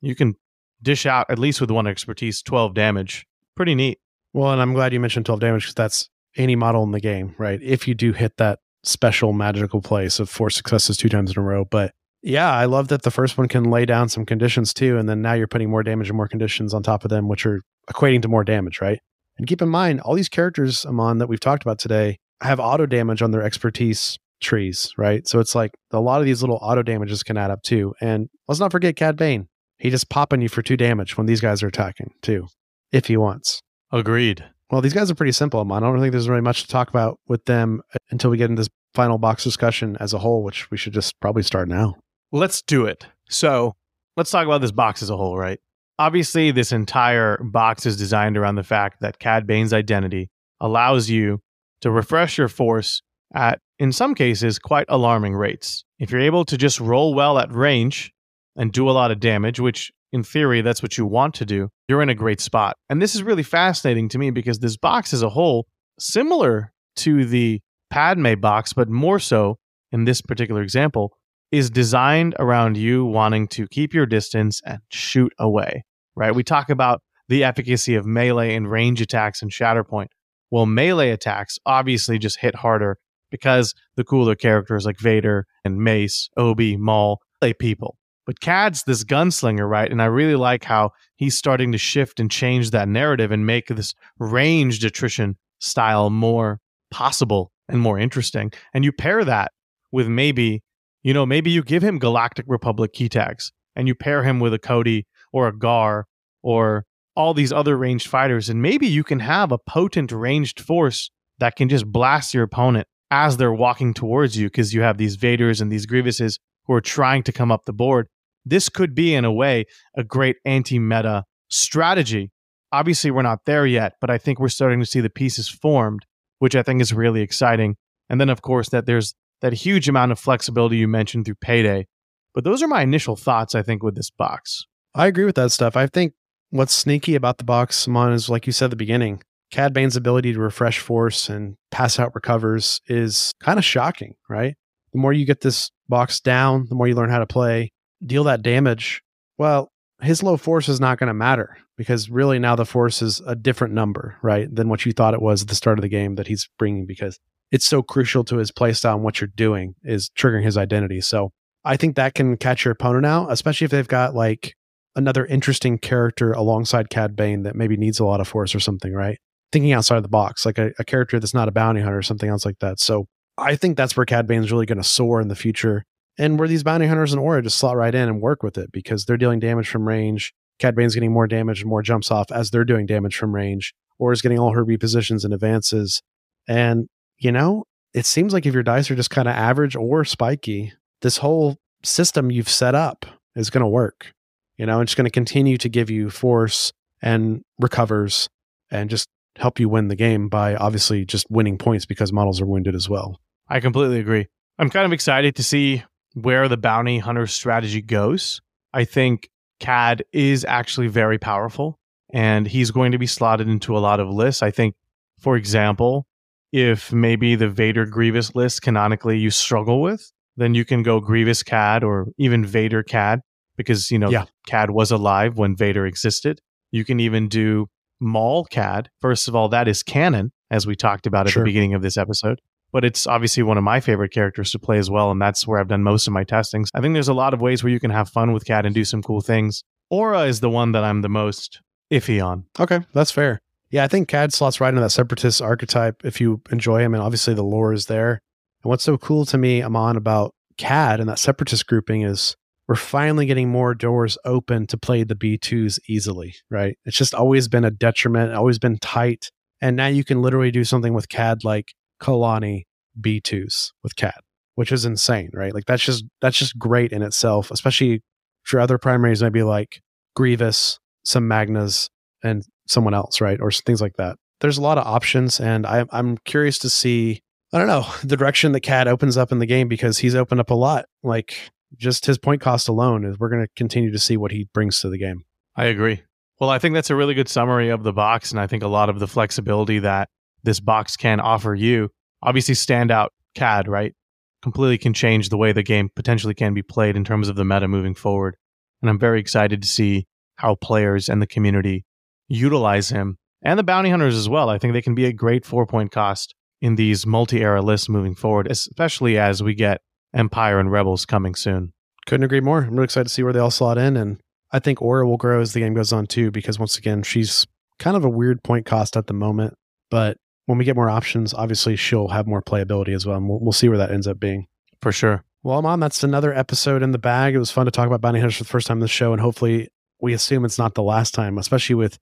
You can dish out, at least with one expertise, 12 damage. Pretty neat. Well, and I'm glad you mentioned 12 damage because that's any model in the game, right? If you do hit that special magical place of four successes two times in a row. But yeah, I love that the first one can lay down some conditions too. And then now you're putting more damage and more conditions on top of them, which are equating to more damage, right? And keep in mind, all these characters, Amon, that we've talked about today have auto damage on their expertise trees, right? So it's like a lot of these little auto damages can add up too. And let's not forget Cad Bane. He just popping you for two damage when these guys are attacking too, if he wants. Agreed. Well, these guys are pretty simple. I don't think there's really much to talk about with them until we get into this final box discussion as a whole, which we should just probably start now. Let's do it. So let's talk about this box as a whole, right? Obviously, this entire box is designed around the fact that Cad Bane's identity allows you to refresh your force at, in some cases, quite alarming rates. If you're able to just roll well at range and do a lot of damage, which in theory, that's what you want to do, you're in a great spot. And this is really fascinating to me because this box as a whole, similar to the Padme box, but more so in this particular example, is designed around you wanting to keep your distance and shoot away, right? We talk about the efficacy of melee and range attacks and Shatterpoint. Well, melee attacks obviously just hit harder because the cooler characters like Vader and Mace, Obi, Maul, they people. But Cad's this gunslinger, right? And I really like how he's starting to shift and change that narrative and make this ranged attrition style more possible and more interesting. And you pair that with maybe, you know, maybe you give him Galactic Republic key tags and you pair him with a Cody or a Gar or all these other ranged fighters. And maybe you can have a potent ranged force that can just blast your opponent as they're walking towards you because you have these Vaders and these Grievouses who are trying to come up the board. This could be, in a way, a great anti meta strategy. Obviously, we're not there yet, but I think we're starting to see the pieces formed, which I think is really exciting. And then, of course, that there's that huge amount of flexibility you mentioned through payday. But those are my initial thoughts, I think, with this box. I agree with that stuff. I think what's sneaky about the box, Simon, is like you said at the beginning, Cad Bane's ability to refresh force and pass out recovers is kind of shocking, right? The more you get this box down, the more you learn how to play, deal that damage. Well, his low force is not going to matter because really now the force is a different number, right, than what you thought it was at the start of the game that he's bringing because it's so crucial to his playstyle and what you're doing is triggering his identity. So I think that can catch your opponent out, especially if they've got like another interesting character alongside Cad Bane that maybe needs a lot of force or something, right? Thinking outside of the box, like a, a character that's not a bounty hunter or something else like that. So I think that's where Cad Bane's really going to soar in the future. And where these bounty hunters and Aurra just slot right in and work with it because they're dealing damage from range. Cad Bane's getting more damage and more jumps off as they're doing damage from range. Aurra's getting all her repositions and advances. And, you know, it seems like if your dice are just kind of average or spiky, this whole system you've set up is going to work. You know, it's going to continue to give you force and recovers and just help you win the game by obviously just winning points because models are wounded as well. I completely agree. I'm kind of excited to see where the bounty hunter strategy goes. I think Cad is actually very powerful and he's going to be slotted into a lot of lists. I think, for example, if maybe the Vader Grievous list canonically you struggle with, then you can go Grievous Cad or even Vader Cad because, you know, yeah. Cad was alive when Vader existed. You can even do Maul Cad. First of all, that is canon, as we talked about at sure. the beginning of this episode but it's obviously one of my favorite characters to play as well. And that's where I've done most of my testings. I think there's a lot of ways where you can have fun with Cad and do some cool things. Aurra is the one that I'm the most iffy on. Okay, that's fair. Yeah, I think Cad slots right into that separatist archetype if you enjoy him. And obviously the lore is there. And what's so cool to me, Amon, about Cad and that separatist grouping is we're finally getting more doors open to play the B2s easily, right? It's just always been a detriment, always been tight. And now you can literally do something with Cad like Kalani B2s with Cad, which is insane, right? Like that's just that's just great in itself, especially for other primaries maybe like Grievous, some Magnas, and someone else, right? Or things like that. There's a lot of options, and I, I'm curious to see. I don't know the direction that Cad opens up in the game because he's opened up a lot. Like just his point cost alone is we're going to continue to see what he brings to the game. I agree. Well, I think that's a really good summary of the box, and I think a lot of the flexibility that this box can offer you. Obviously, standout Cad, right? Completely can change the way the game potentially can be played in terms of the meta moving forward. And I'm very excited to see how players and the community utilize him and the bounty hunters as well. I think they can be a great four point cost in these multi era lists moving forward, especially as we get Empire and Rebels coming soon. Couldn't agree more. I'm really excited to see where they all slot in. And I think Aurra will grow as the game goes on too, because once again, she's kind of a weird point cost at the moment. But when we get more options, obviously she'll have more playability as well. And we'll, we'll see where that ends up being. For sure. Well, Amon, that's another episode in the bag. It was fun to talk about Bounty Hunters for the first time in the show. And hopefully, we assume it's not the last time, especially with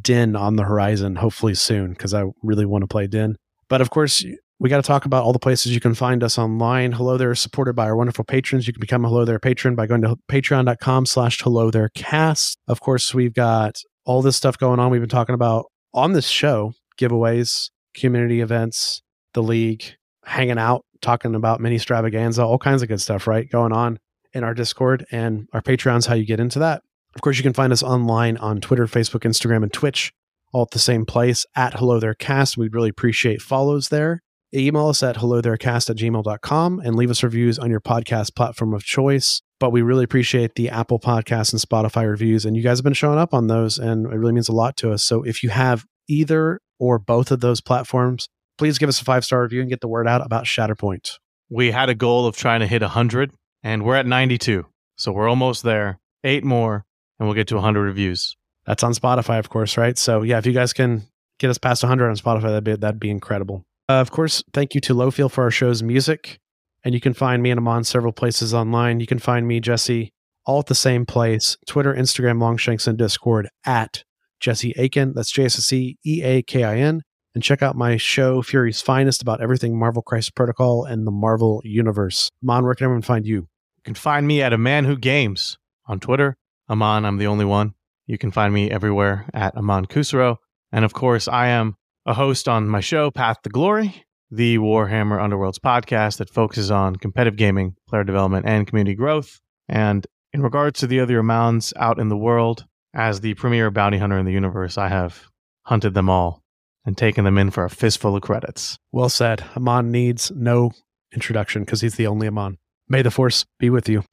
Din on the horizon, hopefully soon, because I really want to play Din. But of course, we got to talk about all the places you can find us online. Hello There supported by our wonderful patrons. You can become a Hello There patron by going to patreon.com slash Hello There cast. Of course, we've got all this stuff going on. We've been talking about on this show, giveaways, community events, the league, hanging out, talking about mini stravaganza, all kinds of good stuff, right? Going on in our Discord and our Patreon's how you get into that. Of course, you can find us online on Twitter, Facebook, Instagram, and Twitch, all at the same place at Hello There Cast. We'd really appreciate follows there. Email us at hello there cast at gmail.com and leave us reviews on your podcast platform of choice. But we really appreciate the Apple Podcasts and Spotify reviews. And you guys have been showing up on those, and it really means a lot to us. So if you have either or both of those platforms, please give us a five star review and get the word out about Shatterpoint. We had a goal of trying to hit 100, and we're at 92. So we're almost there. Eight more, and we'll get to 100 reviews. That's on Spotify, of course, right? So yeah, if you guys can get us past 100 on Spotify, that'd be that'd be incredible. Uh, of course, thank you to Lowfield for our show's music. And you can find me and Amon several places online. You can find me, Jesse, all at the same place Twitter, Instagram, Longshanks, and Discord at Jesse Aiken. That's J S S E A K I N. And check out my show, Fury's Finest, about everything Marvel Crisis Protocol and the Marvel Universe. Amon, where can everyone find you? You can find me at A Man Who Games on Twitter. Amon, I'm the only one. You can find me everywhere at Amon Kusaro. And of course, I am a host on my show, Path to Glory, the Warhammer Underworlds podcast that focuses on competitive gaming, player development, and community growth. And in regards to the other Amons out in the world, as the premier bounty hunter in the universe, I have hunted them all and taken them in for a fistful of credits. Well said. Amon needs no introduction because he's the only Amon. May the Force be with you.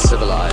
Civilized.